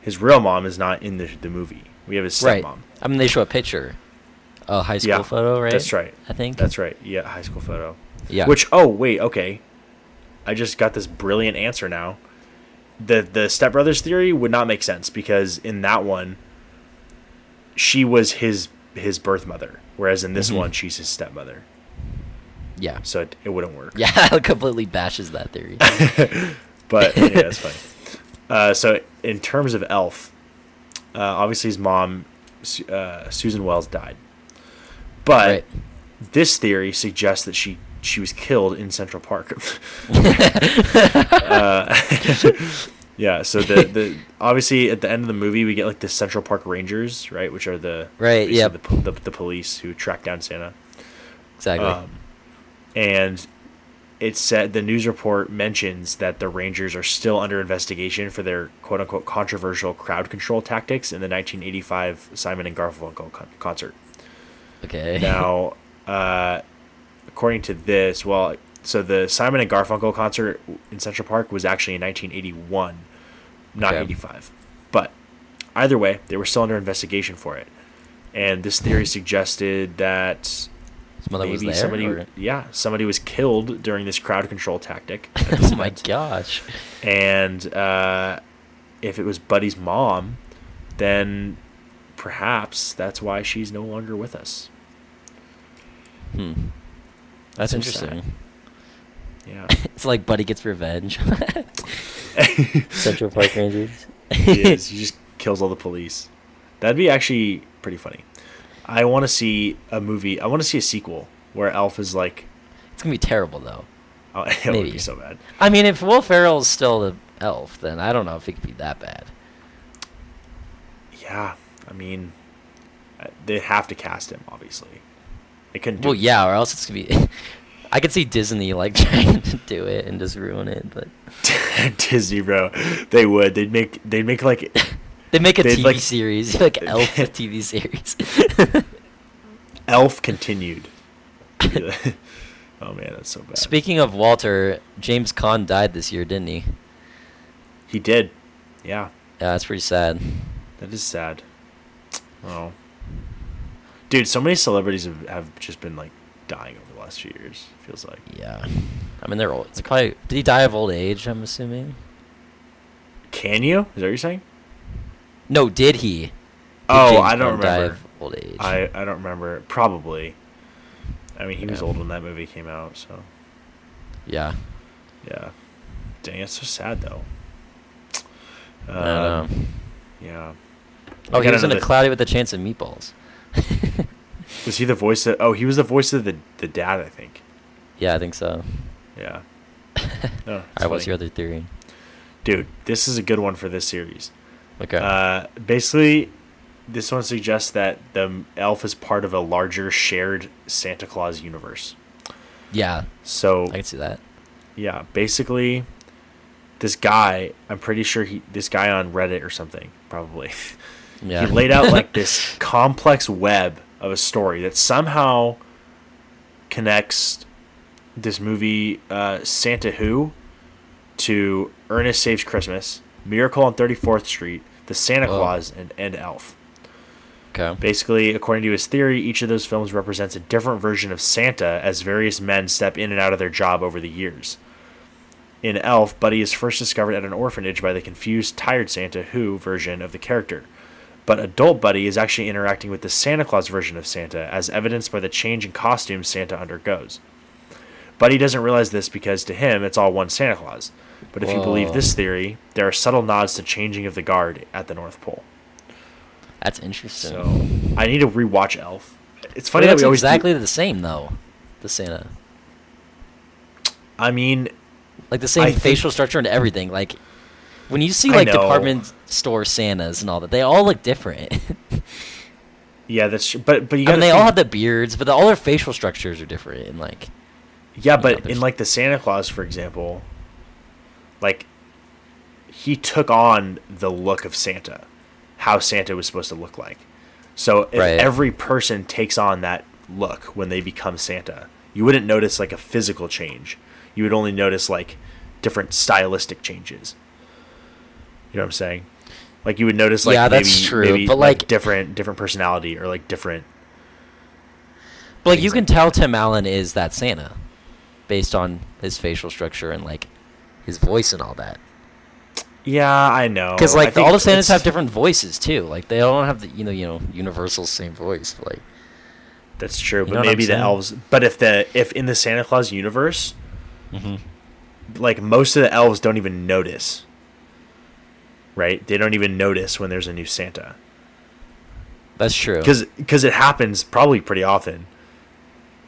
Speaker 3: his real mom is not in the the movie. We have his stepmom. right.
Speaker 4: I mean, they show a picture, a high school
Speaker 3: Yeah,
Speaker 4: photo, right?
Speaker 3: That's right.
Speaker 4: I think.
Speaker 3: That's right. Yeah, high school photo.
Speaker 4: Yeah.
Speaker 3: Which oh wait, okay. I just got this brilliant answer now. The the stepbrothers theory would not make sense because in that one she was his his birth mother, whereas in this
Speaker 4: Mhm.
Speaker 3: one she's his stepmother.
Speaker 4: Yeah.
Speaker 3: So it, it wouldn't work. [LAUGHS]
Speaker 4: Yeah, it completely bashes that theory. [LAUGHS]
Speaker 3: But yeah, that's funny. Uh, so in terms of Elf, uh, obviously his mom, uh, Susan Wells, died. But
Speaker 4: right.
Speaker 3: this theory suggests that she she was killed in Central Park. [LAUGHS] uh, [LAUGHS] yeah. So the the obviously at the end of the movie we get like the Central Park Rangers, right, which are the
Speaker 4: Right, yeah,
Speaker 3: the, the the police who track down Santa.
Speaker 4: Exactly.
Speaker 3: Um, and it said the news report mentions that the Rangers are still under investigation for their quote unquote controversial crowd control tactics in the 1985 Simon and Garfunkel con- concert.
Speaker 4: okay. [LAUGHS]
Speaker 3: Now, uh, according to this, well, so the Simon and Garfunkel concert in Central Park was actually in 1981, not
Speaker 4: Okay.
Speaker 3: 85. But either way, they were still under investigation for it. And this theory suggested that
Speaker 4: was
Speaker 3: maybe
Speaker 4: there.
Speaker 3: somebody,
Speaker 4: or-
Speaker 3: yeah, somebody was killed during this crowd control tactic. [LAUGHS]
Speaker 4: oh my gosh.
Speaker 3: And uh, if it was Buddy's mom, then perhaps that's why she's no longer with us.
Speaker 4: Hmm. That's
Speaker 3: So
Speaker 4: interesting.
Speaker 3: Yeah. [LAUGHS]
Speaker 4: It's like Buddy gets revenge. [LAUGHS] Central Park Rangers.
Speaker 3: he is. [LAUGHS] He just kills all the police. That'd be actually pretty funny. I want to see a movie. I want to see a sequel where Elf is like,
Speaker 4: It's gonna be terrible though.
Speaker 3: oh, it would
Speaker 4: Maybe.
Speaker 3: be so bad.
Speaker 4: I mean, if Will Ferrell's still the elf, then I don't know if it could be that bad.
Speaker 3: Yeah, I mean, uh, they have to cast him. Obviously, they couldn't. Do
Speaker 4: Well, yeah, or else it's gonna be. [LAUGHS] I could see Disney like [LAUGHS] trying to do it and just ruin it, but [LAUGHS]
Speaker 3: Disney, bro. They would. They'd make. They'd make like.
Speaker 4: they make a TV
Speaker 3: like-
Speaker 4: series, like Elf the TV series.
Speaker 3: Elf continued. oh man, that's so bad.
Speaker 4: Speaking of Walter, James Caan died this year, didn't he?
Speaker 3: he did. Yeah,
Speaker 4: Yeah, that's pretty sad.
Speaker 3: that is sad. Oh, dude, so many celebrities have, have just been like dying over the last few years. Feels like.
Speaker 4: Yeah, I mean they're old. It's probably did he die of old age? I'm assuming.
Speaker 3: Can you? Is that what you're saying?
Speaker 4: No, did he? Did
Speaker 3: Oh,
Speaker 4: James
Speaker 3: I don't
Speaker 4: Caan die
Speaker 3: remember.
Speaker 4: of old age.
Speaker 3: I I don't remember. Probably. I mean, he was old when that movie came out, so
Speaker 4: yeah.
Speaker 3: yeah. Dang, it's so sad though.
Speaker 4: I don't know.
Speaker 3: Um, Yeah.
Speaker 4: Oh,
Speaker 3: I
Speaker 4: he was in a
Speaker 3: another-
Speaker 4: cloudy with a chance of meatballs. [LAUGHS]
Speaker 3: Was he the voice of? Oh, he was the voice of the the dad, I think.
Speaker 4: yeah, I think so.
Speaker 3: Yeah. [LAUGHS]
Speaker 4: All
Speaker 3: No,
Speaker 4: right, what's your other theory?
Speaker 3: dude? This is a good one for this series.
Speaker 4: Okay.
Speaker 3: Uh, basically, this one suggests that the elf is part of a larger shared Santa Claus universe.
Speaker 4: yeah,
Speaker 3: So
Speaker 4: I can see that.
Speaker 3: yeah, basically, this guy, I'm pretty sure he, this guy on Reddit or something, probably, [LAUGHS]
Speaker 4: Yeah.
Speaker 3: he laid out like this [LAUGHS] complex web of a story that somehow connects this movie uh, Santa Who to Ernest Saves Christmas, Miracle on 34th Street, The Santa. Claus, and, and Elf.
Speaker 4: okay.
Speaker 3: Basically, according to his theory, each of those films represents a different version of Santa as various men step in and out of their job over the years. In Elf, Buddy is first discovered at an orphanage by the confused, tired Santa Who version of the character. But adult Buddy is actually interacting with the Santa Claus version of Santa, as evidenced by the change in costume Santa undergoes. Buddy doesn't realize this because to him it's all one Santa Claus. But if you believe this theory, there are subtle nods to changing of the guard at the North Pole.
Speaker 4: That's interesting.
Speaker 3: So I need to rewatch Elf. It's funny that we always do-
Speaker 4: exactly the same though. The Santa,
Speaker 3: I mean,
Speaker 4: like the same
Speaker 3: I think-
Speaker 4: facial structure and everything. Like when you see like department store Santas and all that, they all look different. [LAUGHS]
Speaker 3: yeah, that's true. But but you
Speaker 4: I mean, they all have the beards, but the, all their facial structures are different. And like,
Speaker 3: Yeah,
Speaker 4: know,
Speaker 3: but in like the Santa Clause, for example, like he took on the look of Santa, how Santa was supposed to look like. So if
Speaker 4: Right.
Speaker 3: every person takes on that look when they become Santa, you wouldn't notice like a physical change. You would only notice like different stylistic changes. You know what I'm saying? Like you would notice like
Speaker 4: Yeah, that's
Speaker 3: maybe,
Speaker 4: true,
Speaker 3: maybe
Speaker 4: but,
Speaker 3: like
Speaker 4: like-
Speaker 3: different different personality or like different
Speaker 4: but like you can tell Tim Allen is that Santa, based on his facial structure and like his voice and all that.
Speaker 3: Yeah, I know.
Speaker 4: Because like the, all the Santas have different voices too. Like they don't have the you know you know universal same voice. But, like
Speaker 3: That's true, but maybe the elves. But if the if in the Santa Clause universe,
Speaker 4: Mm-hmm.
Speaker 3: like most of the elves don't even notice. Right? They don't even notice when there's a new Santa
Speaker 4: that's true.
Speaker 3: because it happens probably pretty often.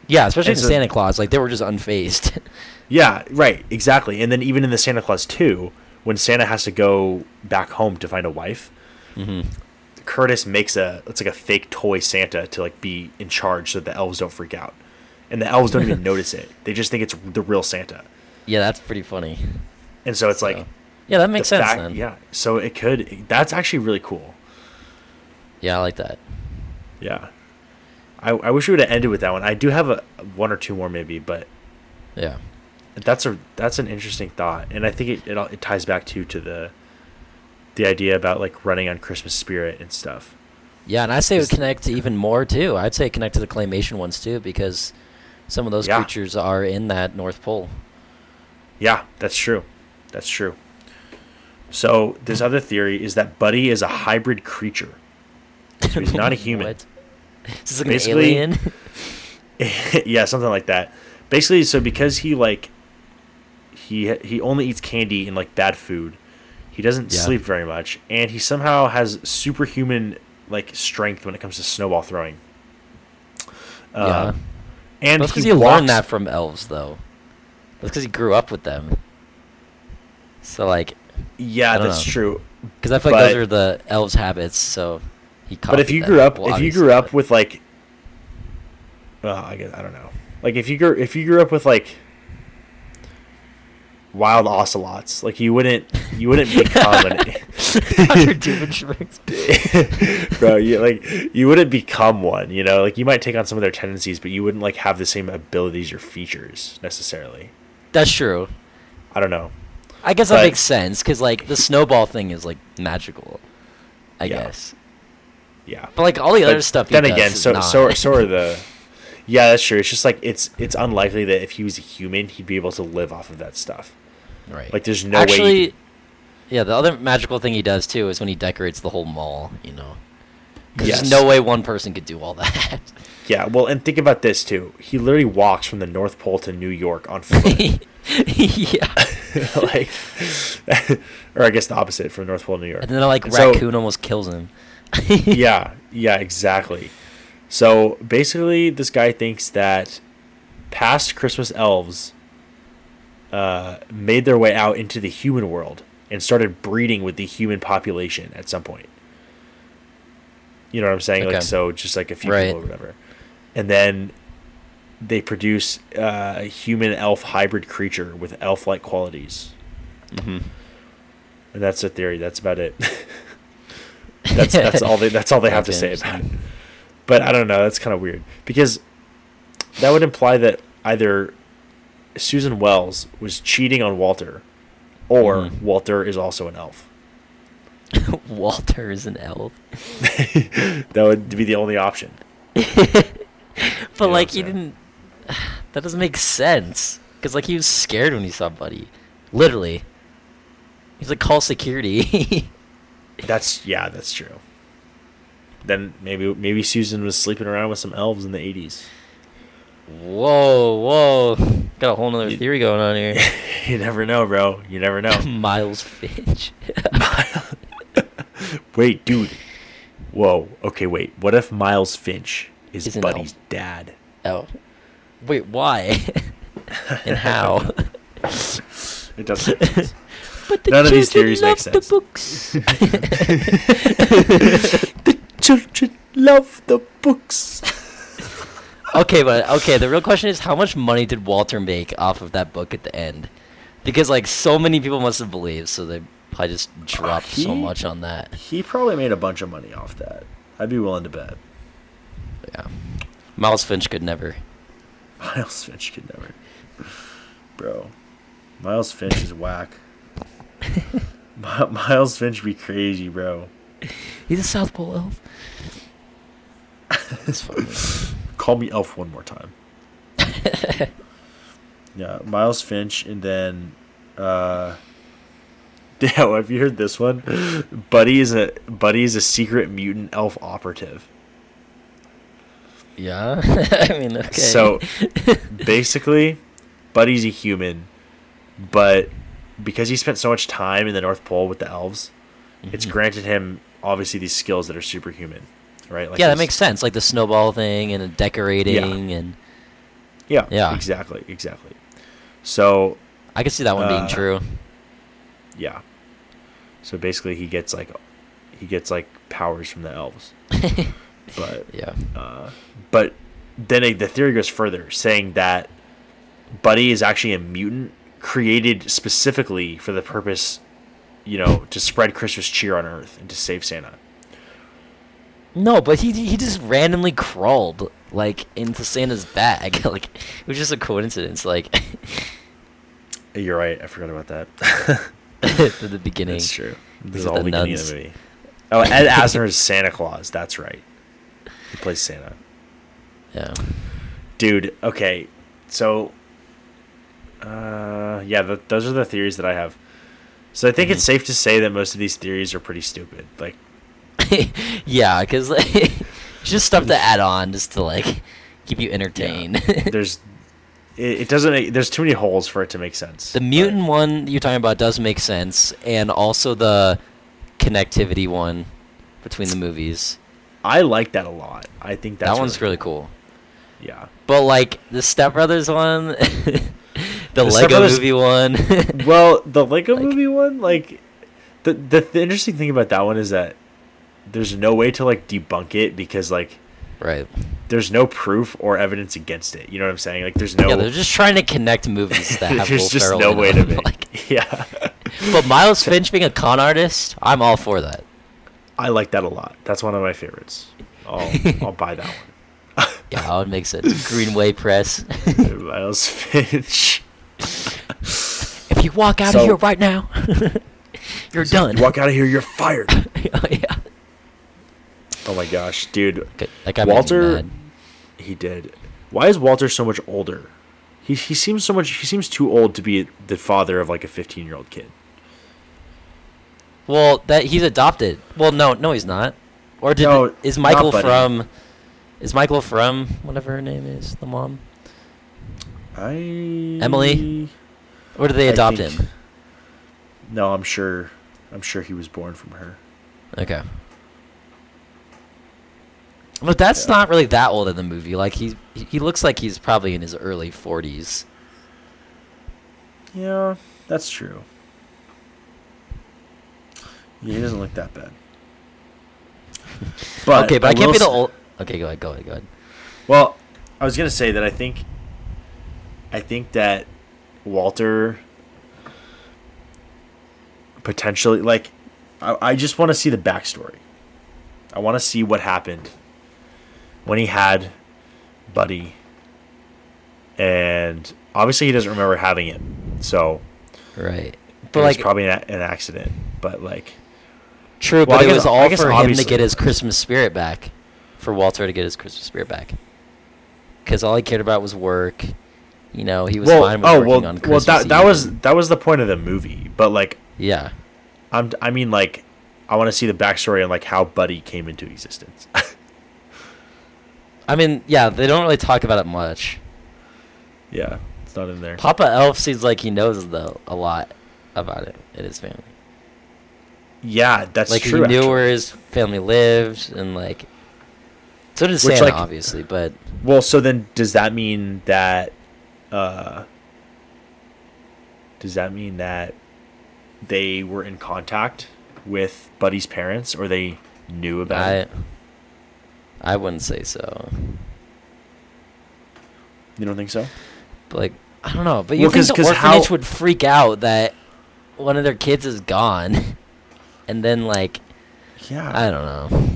Speaker 4: yeah, especially in
Speaker 3: so-
Speaker 4: Santa Clause, like they were just unfazed. [LAUGHS]
Speaker 3: Yeah, right, exactly. And then even in the Santa Clause 2, when Santa has to go back home to find a wife,
Speaker 4: Mm-hmm.
Speaker 3: Curtis makes a it's like a fake toy Santa to like be in charge so the elves don't freak out. And the elves don't even [LAUGHS] notice it. They just think it's the real Santa.
Speaker 4: yeah, that's pretty funny.
Speaker 3: And so it's
Speaker 4: So,
Speaker 3: like
Speaker 4: yeah, that
Speaker 3: the
Speaker 4: makes sense
Speaker 3: fact-
Speaker 4: then.
Speaker 3: Yeah. So it could that's actually really cool.
Speaker 4: yeah, I like that.
Speaker 3: Yeah. I, I wish we would have ended with that one. I do have a one or two more maybe, but
Speaker 4: Yeah.
Speaker 3: that's a that's an interesting thought, and I think it it, it ties back to to the the idea about like running on Christmas spirit and stuff.
Speaker 4: Yeah, and I say it would connect to even more too. I'd say connect to the claymation ones too, because some of those
Speaker 3: Yeah.
Speaker 4: creatures are in that North Pole.
Speaker 3: Yeah, that's true. That's true. So this other theory is that Buddy is a hybrid creature. So he's not a [LAUGHS] human.
Speaker 4: What? Is this like
Speaker 3: Basically-
Speaker 4: an alien? [LAUGHS] [LAUGHS]
Speaker 3: yeah, something like that. Basically, so because he like he he only eats candy and like bad food, he doesn't
Speaker 4: Yeah.
Speaker 3: sleep very much, and he somehow has superhuman like strength when it comes to snowball throwing.
Speaker 4: yeah.
Speaker 3: Um, and
Speaker 4: because
Speaker 3: he walks,
Speaker 4: learned that from elves, though. That's because he grew up with them. So like,
Speaker 3: Yeah, that's
Speaker 4: know.
Speaker 3: true.
Speaker 4: because I feel like
Speaker 3: But-
Speaker 4: those are the elves' habits. So he.
Speaker 3: But if you grew up,
Speaker 4: Well,
Speaker 3: if you grew up
Speaker 4: but-
Speaker 3: with like, well, I guess I don't know. Like if you grew if you grew up with like wild ocelots, like you wouldn't you wouldn't become [LAUGHS] an [LAUGHS] bro. You like you wouldn't become one. You know, like you might take on some of their tendencies, but you wouldn't like have the same abilities or features necessarily.
Speaker 4: That's true.
Speaker 3: I don't know.
Speaker 4: I guess that
Speaker 3: But-
Speaker 4: makes sense because like the snowball thing is like magical. I
Speaker 3: Yeah.
Speaker 4: guess.
Speaker 3: Yeah.
Speaker 4: But like all the other
Speaker 3: But
Speaker 4: stuff. He
Speaker 3: Then again, so
Speaker 4: not.
Speaker 3: so so are the. [LAUGHS] Yeah, that's true. It's just like it's it's unlikely that if he was a human, he'd be able to live off of that stuff.
Speaker 4: right.
Speaker 3: Like, there's no way
Speaker 4: Actually,
Speaker 3: could-
Speaker 4: yeah. The other magical thing he does too is when he decorates the whole mall. You know.
Speaker 3: Yes.
Speaker 4: There's no way one person could do all that. [LAUGHS]
Speaker 3: Yeah, well, and think about this too. He literally walks from the North Pole to New York on foot. [LAUGHS]
Speaker 4: yeah. [LAUGHS]
Speaker 3: like, or I guess the opposite from North Pole New York.
Speaker 4: And then like
Speaker 3: And so-
Speaker 4: raccoon almost kills him. [LAUGHS]
Speaker 3: yeah, yeah, exactly. So basically, this guy thinks that past Christmas elves uh, made their way out into the human world and started breeding with the human population at some point. You know what I'm saying?
Speaker 4: Okay.
Speaker 3: Like, so just like a few
Speaker 4: Right.
Speaker 3: people or whatever. And then they produce uh, a human elf hybrid creature with elf like qualities.
Speaker 4: hmm
Speaker 3: And that's the theory. That's about it. [LAUGHS] that's that's all they that's all they have to say about it. But I don't know. That's kind of weird because that would imply that either Susan Wells was cheating on Walter, or
Speaker 4: Mhm.
Speaker 3: Walter is also an elf. [LAUGHS]
Speaker 4: Walter is an elf. [LAUGHS]
Speaker 3: that would be the only option.
Speaker 4: But
Speaker 3: what
Speaker 4: like he didn't. [SIGHS] That doesn't make sense. Cause like he was scared when he saw Buddy. Literally. He's like call security. [LAUGHS]
Speaker 3: That's yeah, that's true. Then maybe maybe Susan was sleeping around with some elves in the eighties.
Speaker 4: whoa, whoa. Got a whole nother
Speaker 3: You-
Speaker 4: theory going on here. [LAUGHS]
Speaker 3: you never know, bro. You never know. [LAUGHS]
Speaker 4: Miles Finch.
Speaker 3: wait, dude. Whoa. Okay, wait. What if Miles Finch is Buddy's
Speaker 4: elf.
Speaker 3: dad?
Speaker 4: oh, wait, why? [LAUGHS] and how?
Speaker 3: It doesn't. make sense. [LAUGHS]
Speaker 4: But the
Speaker 3: None of these
Speaker 4: children
Speaker 3: theories make
Speaker 4: love the books. [LAUGHS]
Speaker 3: the children love the books.
Speaker 4: okay, but okay, the real question is how much money did Walter make off of that book at the end? Because like so many people must have believed, so they probably just dropped so
Speaker 3: he-
Speaker 4: much on that.
Speaker 3: He probably made a bunch of money off that. I'd be willing to bet.
Speaker 4: Yeah. Miles Finch could never.
Speaker 3: Miles Finch could never. Bro. Miles Finch is whack. [LAUGHS] Mi- Miles Finch be crazy, bro.
Speaker 4: He's a South Pole elf. [LAUGHS] That's funny.
Speaker 3: Call me Elf one more time. [LAUGHS] yeah, Miles Finch, and then, uh, yeah. Have you heard this one? [GASPS] Buddy is a Buddy is a secret mutant elf operative.
Speaker 4: Yeah. [LAUGHS] I mean, okay.
Speaker 3: So basically, Buddy's a human, but because he spent so much time in the North Pole with the elves, it's
Speaker 4: Mhm.
Speaker 3: granted him obviously these skills that are superhuman, right? Like
Speaker 4: yeah, that makes sense. Like the snowball thing and the decorating, and
Speaker 3: Yeah,
Speaker 4: Yeah.
Speaker 3: exactly, exactly. So
Speaker 4: I can see that one being
Speaker 3: Uh,
Speaker 4: true.
Speaker 3: yeah, so basically he gets like he gets like powers from the elves, [LAUGHS] but
Speaker 4: yeah.
Speaker 3: uh, but then it, the theory goes further, saying that Buddy is actually a mutant created specifically for the purpose, you know, to spread Christmas cheer on Earth and to save Santa.
Speaker 4: No, but he he just randomly crawled like into Santa's bag. [LAUGHS] like it was just a coincidence. Like [LAUGHS]
Speaker 3: You're right. I forgot about that. [LAUGHS]
Speaker 4: at the beginning.
Speaker 3: That's true. This is all
Speaker 4: the
Speaker 3: beginning
Speaker 4: nuns.
Speaker 3: of the movie. Oh, Ed Asner is Santa Claus. That's right. He plays Santa.
Speaker 4: Yeah.
Speaker 3: Dude, okay. So, uh, yeah, th- those are the theories that I have. So I think it's
Speaker 4: Mm-hmm.
Speaker 3: safe to say that most of these theories are pretty stupid. Like, [LAUGHS]
Speaker 4: yeah, because like, [LAUGHS] just stuff to add on just to like keep you entertained. [LAUGHS]
Speaker 3: there's, it, it doesn't. Make, there's too many holes for it to make sense.
Speaker 4: the mutant one you're talking about does make sense, and also the connectivity one between the movies.
Speaker 3: I like that a lot. I think that's
Speaker 4: that one's really
Speaker 3: cool.
Speaker 4: cool.
Speaker 3: Yeah.
Speaker 4: But like the Step Brothers one, [LAUGHS] the,
Speaker 3: Step
Speaker 4: Lego
Speaker 3: Brothers-
Speaker 4: movie one. [LAUGHS]
Speaker 3: Well, the [LAUGHS] Lego
Speaker 4: Like-
Speaker 3: movie one, like, the, the the interesting thing about that one is that there's no way to like debunk it because like
Speaker 4: right.
Speaker 3: there's no proof or evidence against it. You know what I'm saying? Like, there's no.
Speaker 4: Yeah, they're just trying to connect movies that have
Speaker 3: there's
Speaker 4: Will
Speaker 3: just
Speaker 4: Ferrell
Speaker 3: no way to make.
Speaker 4: like,
Speaker 3: yeah.
Speaker 4: but Miles Finch being a con artist, I'm all for that.
Speaker 3: I like that a lot. That's one of my favorites. I'll [LAUGHS] I'll buy that one.
Speaker 4: Yeah, that would make sense. Greenway Press.
Speaker 3: Miles Finch.
Speaker 4: if you walk out
Speaker 3: So-
Speaker 4: of here right now, [LAUGHS] you're done.
Speaker 3: You walk out of here, you're fired. [LAUGHS]
Speaker 4: oh, yeah.
Speaker 3: Oh my gosh, dude.
Speaker 4: That- That guy
Speaker 3: Walter-. He did. Why is Walter so much older? He he seems so much. He seems too old to be the father of like a 15 year old kid.
Speaker 4: Well, that he's adopted. Well, no, no, he's not. Or did
Speaker 3: No,
Speaker 4: is Michael from? Is Michael from whatever her name is, the mom?
Speaker 3: I
Speaker 4: Emily? Or did they adopt
Speaker 3: think-
Speaker 4: him?
Speaker 3: No, I'm sure. I'm sure he was born from her.
Speaker 4: Okay. But that's
Speaker 3: Yeah.
Speaker 4: not really that old in the movie. Like he he looks like he's probably in his early 40s.
Speaker 3: Yeah, that's true. He doesn't look that bad. But
Speaker 4: okay, but I, can't be the old. Okay, go ahead, go ahead, go ahead.
Speaker 3: Well, I was gonna say that I think, I think that Walter potentially like, I, I just want to see the backstory. I want to see what happened when he had Buddy, and obviously he doesn't remember having it, so
Speaker 4: Right. But
Speaker 3: was
Speaker 4: like
Speaker 3: probably an, an accident. But like,
Speaker 4: true,
Speaker 3: Well,
Speaker 4: but it was all for him to get his Christmas spirit back. For Walter to get his Christmas spirit back. Cuz all he cared about was work. You know, he was
Speaker 3: well,
Speaker 4: fine with
Speaker 3: oh
Speaker 4: working
Speaker 3: well,
Speaker 4: on
Speaker 3: well
Speaker 4: Christmas
Speaker 3: that that
Speaker 4: Eve
Speaker 3: was that was the point of the movie. But like,
Speaker 4: Yeah.
Speaker 3: I'm I mean like I want to see the backstory on like how Buddy came into existence. [LAUGHS]
Speaker 4: I mean, yeah, they don't really talk about it much.
Speaker 3: yeah. It's not in there.
Speaker 4: Papa Elf seems like he knows though a lot about it in his family.
Speaker 3: Yeah, that's
Speaker 4: like
Speaker 3: true.
Speaker 4: he knew
Speaker 3: actually.
Speaker 4: where his family lived and like. So did
Speaker 3: Which,
Speaker 4: Santa,
Speaker 3: like-
Speaker 4: obviously, but
Speaker 3: Well, so then does that mean that uh does that mean that they were in contact with Buddy's parents or they knew about
Speaker 4: I.
Speaker 3: it?
Speaker 4: I wouldn't say so.
Speaker 3: You don't think so?
Speaker 4: But like I don't know, but you
Speaker 3: Well,
Speaker 4: think
Speaker 3: 'cause-
Speaker 4: the
Speaker 3: 'cause
Speaker 4: orphanage
Speaker 3: how-
Speaker 4: would freak out that one of their kids is gone, [LAUGHS] and then like
Speaker 3: Yeah.
Speaker 4: I don't know.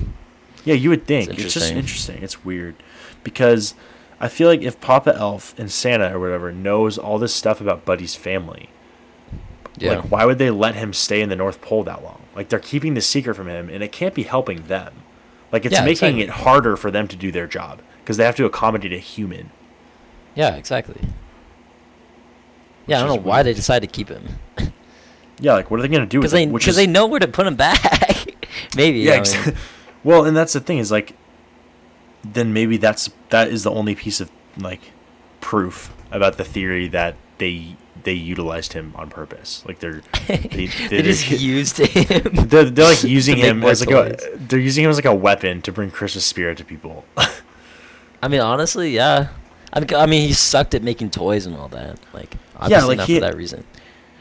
Speaker 3: yeah, you would think. It's, just
Speaker 4: interesting.
Speaker 3: It's weird because I feel like if Papa Elf and Santa or whatever knows all this stuff about Buddy's family,
Speaker 4: Yeah,
Speaker 3: like why would they let him stay in the North Pole that long? Like they're keeping the secret from him and it can't be helping them. Like it's
Speaker 4: Yeah,
Speaker 3: making
Speaker 4: exactly.
Speaker 3: it harder for them to do their job because they have to accommodate a human.
Speaker 4: yeah, exactly. Yeah, I don't know why they decided to keep him [LAUGHS]
Speaker 3: Yeah, like what are they gonna do
Speaker 4: because they because
Speaker 3: is
Speaker 4: they know where to put him back. [LAUGHS] Maybe
Speaker 3: yeah.
Speaker 4: I
Speaker 3: ex-
Speaker 4: mean, [LAUGHS]
Speaker 3: well, and that's the thing is like, then maybe that's that is the only piece of like proof about the theory that they they utilized him on purpose. Like they're [LAUGHS] they,
Speaker 4: they just used him.
Speaker 3: they're, they're like using him as like a they're using him as like a weapon to bring Christmas spirit to people.
Speaker 4: I mean, honestly, yeah. I mean, I mean, he sucked at making toys and all that. Like, obviously
Speaker 3: like
Speaker 4: not
Speaker 3: he-
Speaker 4: for that reason.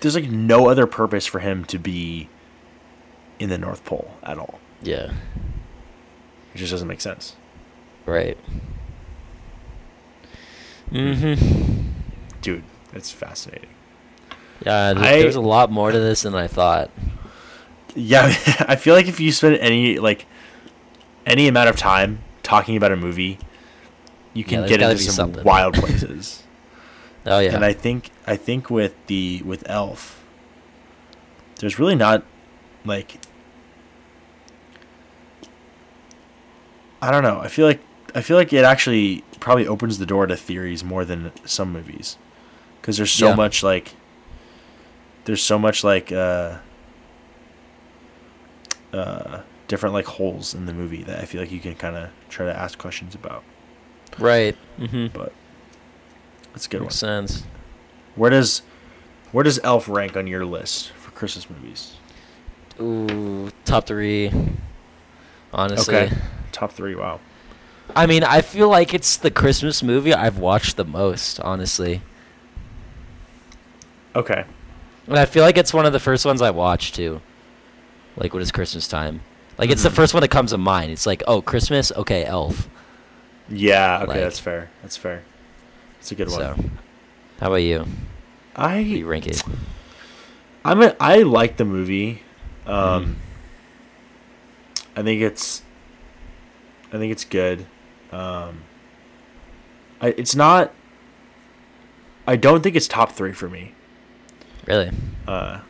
Speaker 3: There's like no other purpose for him to be in the North Pole at all.
Speaker 4: Yeah,
Speaker 3: It just doesn't make sense.
Speaker 4: right. Mm-hmm.
Speaker 3: Dude, it's fascinating.
Speaker 4: Yeah, th-
Speaker 3: I-
Speaker 4: there's a lot more to this than I thought.
Speaker 3: Yeah, [LAUGHS] I feel like if you spend any like any amount of time talking about a movie, you can
Speaker 4: there's
Speaker 3: get into some
Speaker 4: something.
Speaker 3: wild places. [LAUGHS]
Speaker 4: Oh yeah,
Speaker 3: And I think I think with the with Elf, there's really not like I don't know. I feel like I feel like it actually probably opens the door to theories more than some movies, because there's so
Speaker 4: Yeah.
Speaker 3: much like there's so much like uh uh different like holes in the movie that I feel like you can kind of try to ask questions about.
Speaker 4: right. Mm-hmm.
Speaker 3: But it's a good one.
Speaker 4: Makes sense.
Speaker 3: Where does where does Elf rank on your list for Christmas movies?
Speaker 4: Ooh, top three. Honestly,
Speaker 3: Okay, top three. Wow.
Speaker 4: I mean, I feel like it's the Christmas movie I've watched the most. Honestly,
Speaker 3: Okay.
Speaker 4: and I feel like it's one of the first ones I watched too. Like when it's Christmas time. Like it's the
Speaker 3: Mhm.
Speaker 4: first one that comes to mind. It's like, oh, Christmas, okay, Elf.
Speaker 3: Yeah. Okay,
Speaker 4: Like-
Speaker 3: that's fair. That's fair. It's a good one.
Speaker 4: So, how about you? Do you
Speaker 3: I
Speaker 4: rank it?
Speaker 3: I'm a, I like the movie. Um,
Speaker 4: Mhm.
Speaker 3: I think it's I think it's good. Um, I it's not. I don't think it's top three for me.
Speaker 4: Really?
Speaker 3: Uh,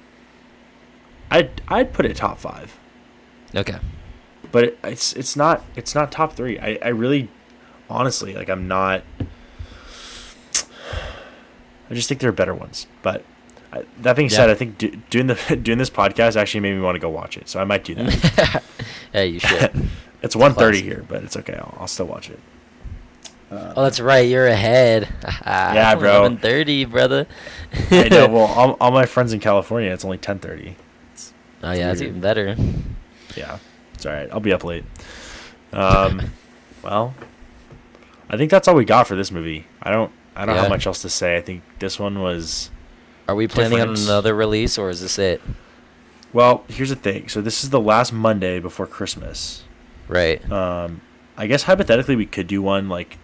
Speaker 3: I'd I'd put it top five.
Speaker 4: Okay.
Speaker 3: but it, it's it's not it's not top three. I, I really, honestly, like I'm not. I just think there are better ones. But I, that being said, I think do, doing the [LAUGHS] doing this podcast actually made me want to go watch it. So I might do that. [LAUGHS]
Speaker 4: yeah, you should. [LAUGHS]
Speaker 3: it's 1.30
Speaker 4: Classic.
Speaker 3: here, but it's okay. I'll, I'll still watch it.
Speaker 4: Oh, that's right. You're ahead.
Speaker 3: Yeah, bro.
Speaker 4: Eleven thirty, brother.
Speaker 3: I know. Well, all, all my friends in California, it's only 10:30.
Speaker 4: oh yeah, that's
Speaker 3: weird.
Speaker 4: even better.
Speaker 3: Yeah, it's all right. I'll be up late. Um, well, I think that's all we got for this movie. I don't. I don't
Speaker 4: Yeah.
Speaker 3: have much else to say. I think this one was.
Speaker 4: Are we planning on another release, or is this it?
Speaker 3: Well, here's the thing. So this is the last Monday before Christmas.
Speaker 4: Right.
Speaker 3: Um, I guess hypothetically we could do one like,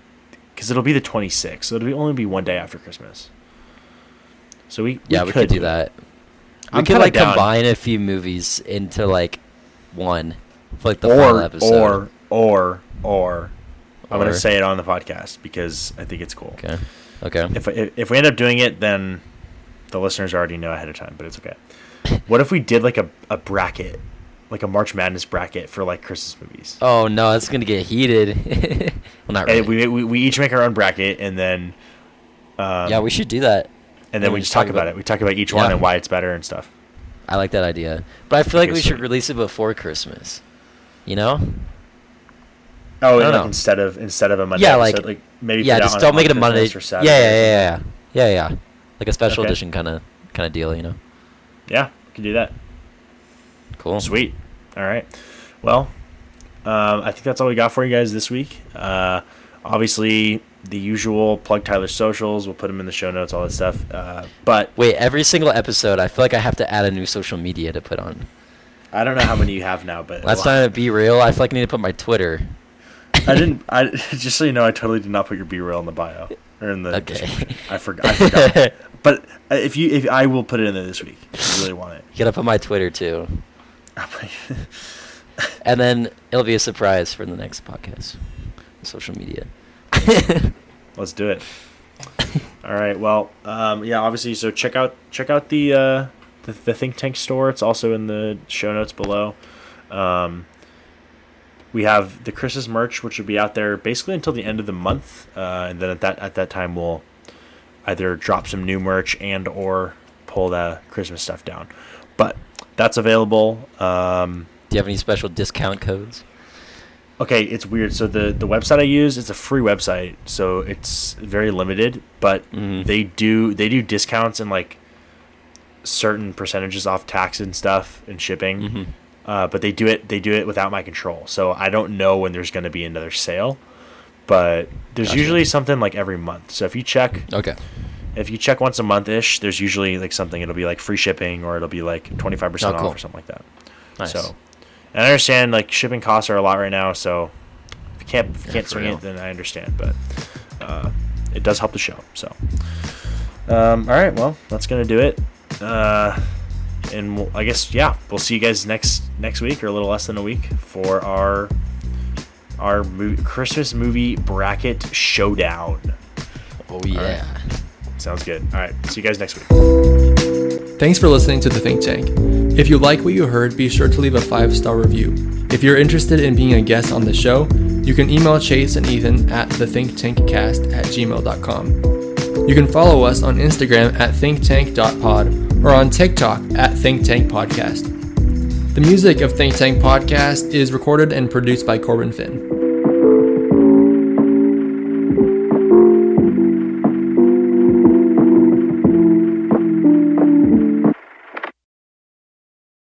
Speaker 3: because it'll be the 26th, so it'll be only be one day after Christmas. So we,
Speaker 4: yeah, we could do
Speaker 3: it.
Speaker 4: that. We
Speaker 3: I'm
Speaker 4: could like
Speaker 3: down.
Speaker 4: combine a few movies into like one like the final
Speaker 3: or
Speaker 4: episode.
Speaker 3: or or or I'm
Speaker 4: Or-
Speaker 3: gonna say it on the podcast because I think it's cool.
Speaker 4: okay. Okay.
Speaker 3: If if if we end up doing it, then the listeners already know ahead of time, but it's okay. What if we did like a, a bracket, like a March Madness bracket for like Christmas movies?
Speaker 4: oh no, it's gonna get heated. [LAUGHS] well, not really.
Speaker 3: We, we we each make our own bracket, and then um,
Speaker 4: yeah, we should do that.
Speaker 3: and then we
Speaker 4: we
Speaker 3: just
Speaker 4: talk
Speaker 3: talk about
Speaker 4: about-
Speaker 3: it. We talk about each one and why it's better and stuff.
Speaker 4: I like that idea, but I feel like we should release it before Christmas. You know?
Speaker 3: Oh,
Speaker 4: I
Speaker 3: and
Speaker 4: don't
Speaker 3: like
Speaker 4: know.
Speaker 3: instead of instead of a Monday,
Speaker 4: Yeah, like-
Speaker 3: like maybe
Speaker 4: yeah, just don't make it a Monday.
Speaker 3: or
Speaker 4: Yeah,
Speaker 3: Saturday
Speaker 4: yeah, yeah, yeah, yeah. Yeah, yeah, like a special
Speaker 3: Okay.
Speaker 4: edition kind of kind of deal, you know.
Speaker 3: Yeah, we can do that.
Speaker 4: Cool.
Speaker 3: Sweet. All right. Well, um, I think that's all we got for you guys this week. Uh, obviously, the usual plug Tyler's socials. We'll put them in the show notes, all that stuff. Uh, but
Speaker 4: Wait, every single episode, I feel like I have to add a new social media to put on.
Speaker 3: I don't know how many you have now. But
Speaker 4: Last time at BeReal, I feel like I need to put my Twitter.
Speaker 3: I didn't. I [LAUGHS] just so you know, I totally did not put your BeReal in the bio or in the.
Speaker 4: Okay.
Speaker 3: description. I forgot. I forgot. [LAUGHS] but uh, if you, if I will put it in there this week, if you really want it.
Speaker 4: You gotta put my Twitter too, [LAUGHS] and then it'll be a surprise for the next podcast. Social media.
Speaker 3: Let's do it. All right. Well, um, yeah. Obviously, so check out check out the, uh, the the Think Tank store. It's also in the show notes below. Um, we have the Christmas merch, which will be out there basically until the end of the month, uh, and then at that at that time we'll either drop some new merch and or pull the Christmas stuff down. But that's available. Um,
Speaker 4: Do you have any special discount codes?
Speaker 3: Okay, it's weird. So the the website I use it's a free website, so it's very limited. But
Speaker 4: Mhm.
Speaker 3: they do they do discounts and like certain percentages off tax and stuff and shipping.
Speaker 4: Mhm.
Speaker 3: Uh, but they do it they do it without my control. So I don't know when there's going to be another sale. But there's
Speaker 4: Gotcha.
Speaker 3: usually something like every month. So if you check
Speaker 4: Okay.
Speaker 3: if you check once a month ish, there's usually like something. It'll be like free shipping or it'll be like 25%
Speaker 4: Oh, cool.
Speaker 3: off or something like that.
Speaker 4: Nice.
Speaker 3: So, and I understand like shipping costs are a lot right now. So if you can't if you can't swing
Speaker 4: real.
Speaker 3: it, then I understand. But uh, it does help the show. So, um, all right, well that's gonna do it. Uh, and we'll, I guess yeah, we'll see you guys next next week or a little less than a week for our our mo- Christmas movie bracket showdown.
Speaker 4: Oh yeah.
Speaker 3: Sounds good. All right, see you guys next week.
Speaker 2: Thanks for listening to The Think Tank. If you like what you heard, be sure to leave a five star review. If you're interested in being a guest on the show, you can email Chase and Ethan at thethinktankcast at gmail.com. You can follow us on Instagram at thinktank.pod or on TikTok at Think Tank Podcast. The music of Think Tank Podcast is recorded and produced by Corbin Finn.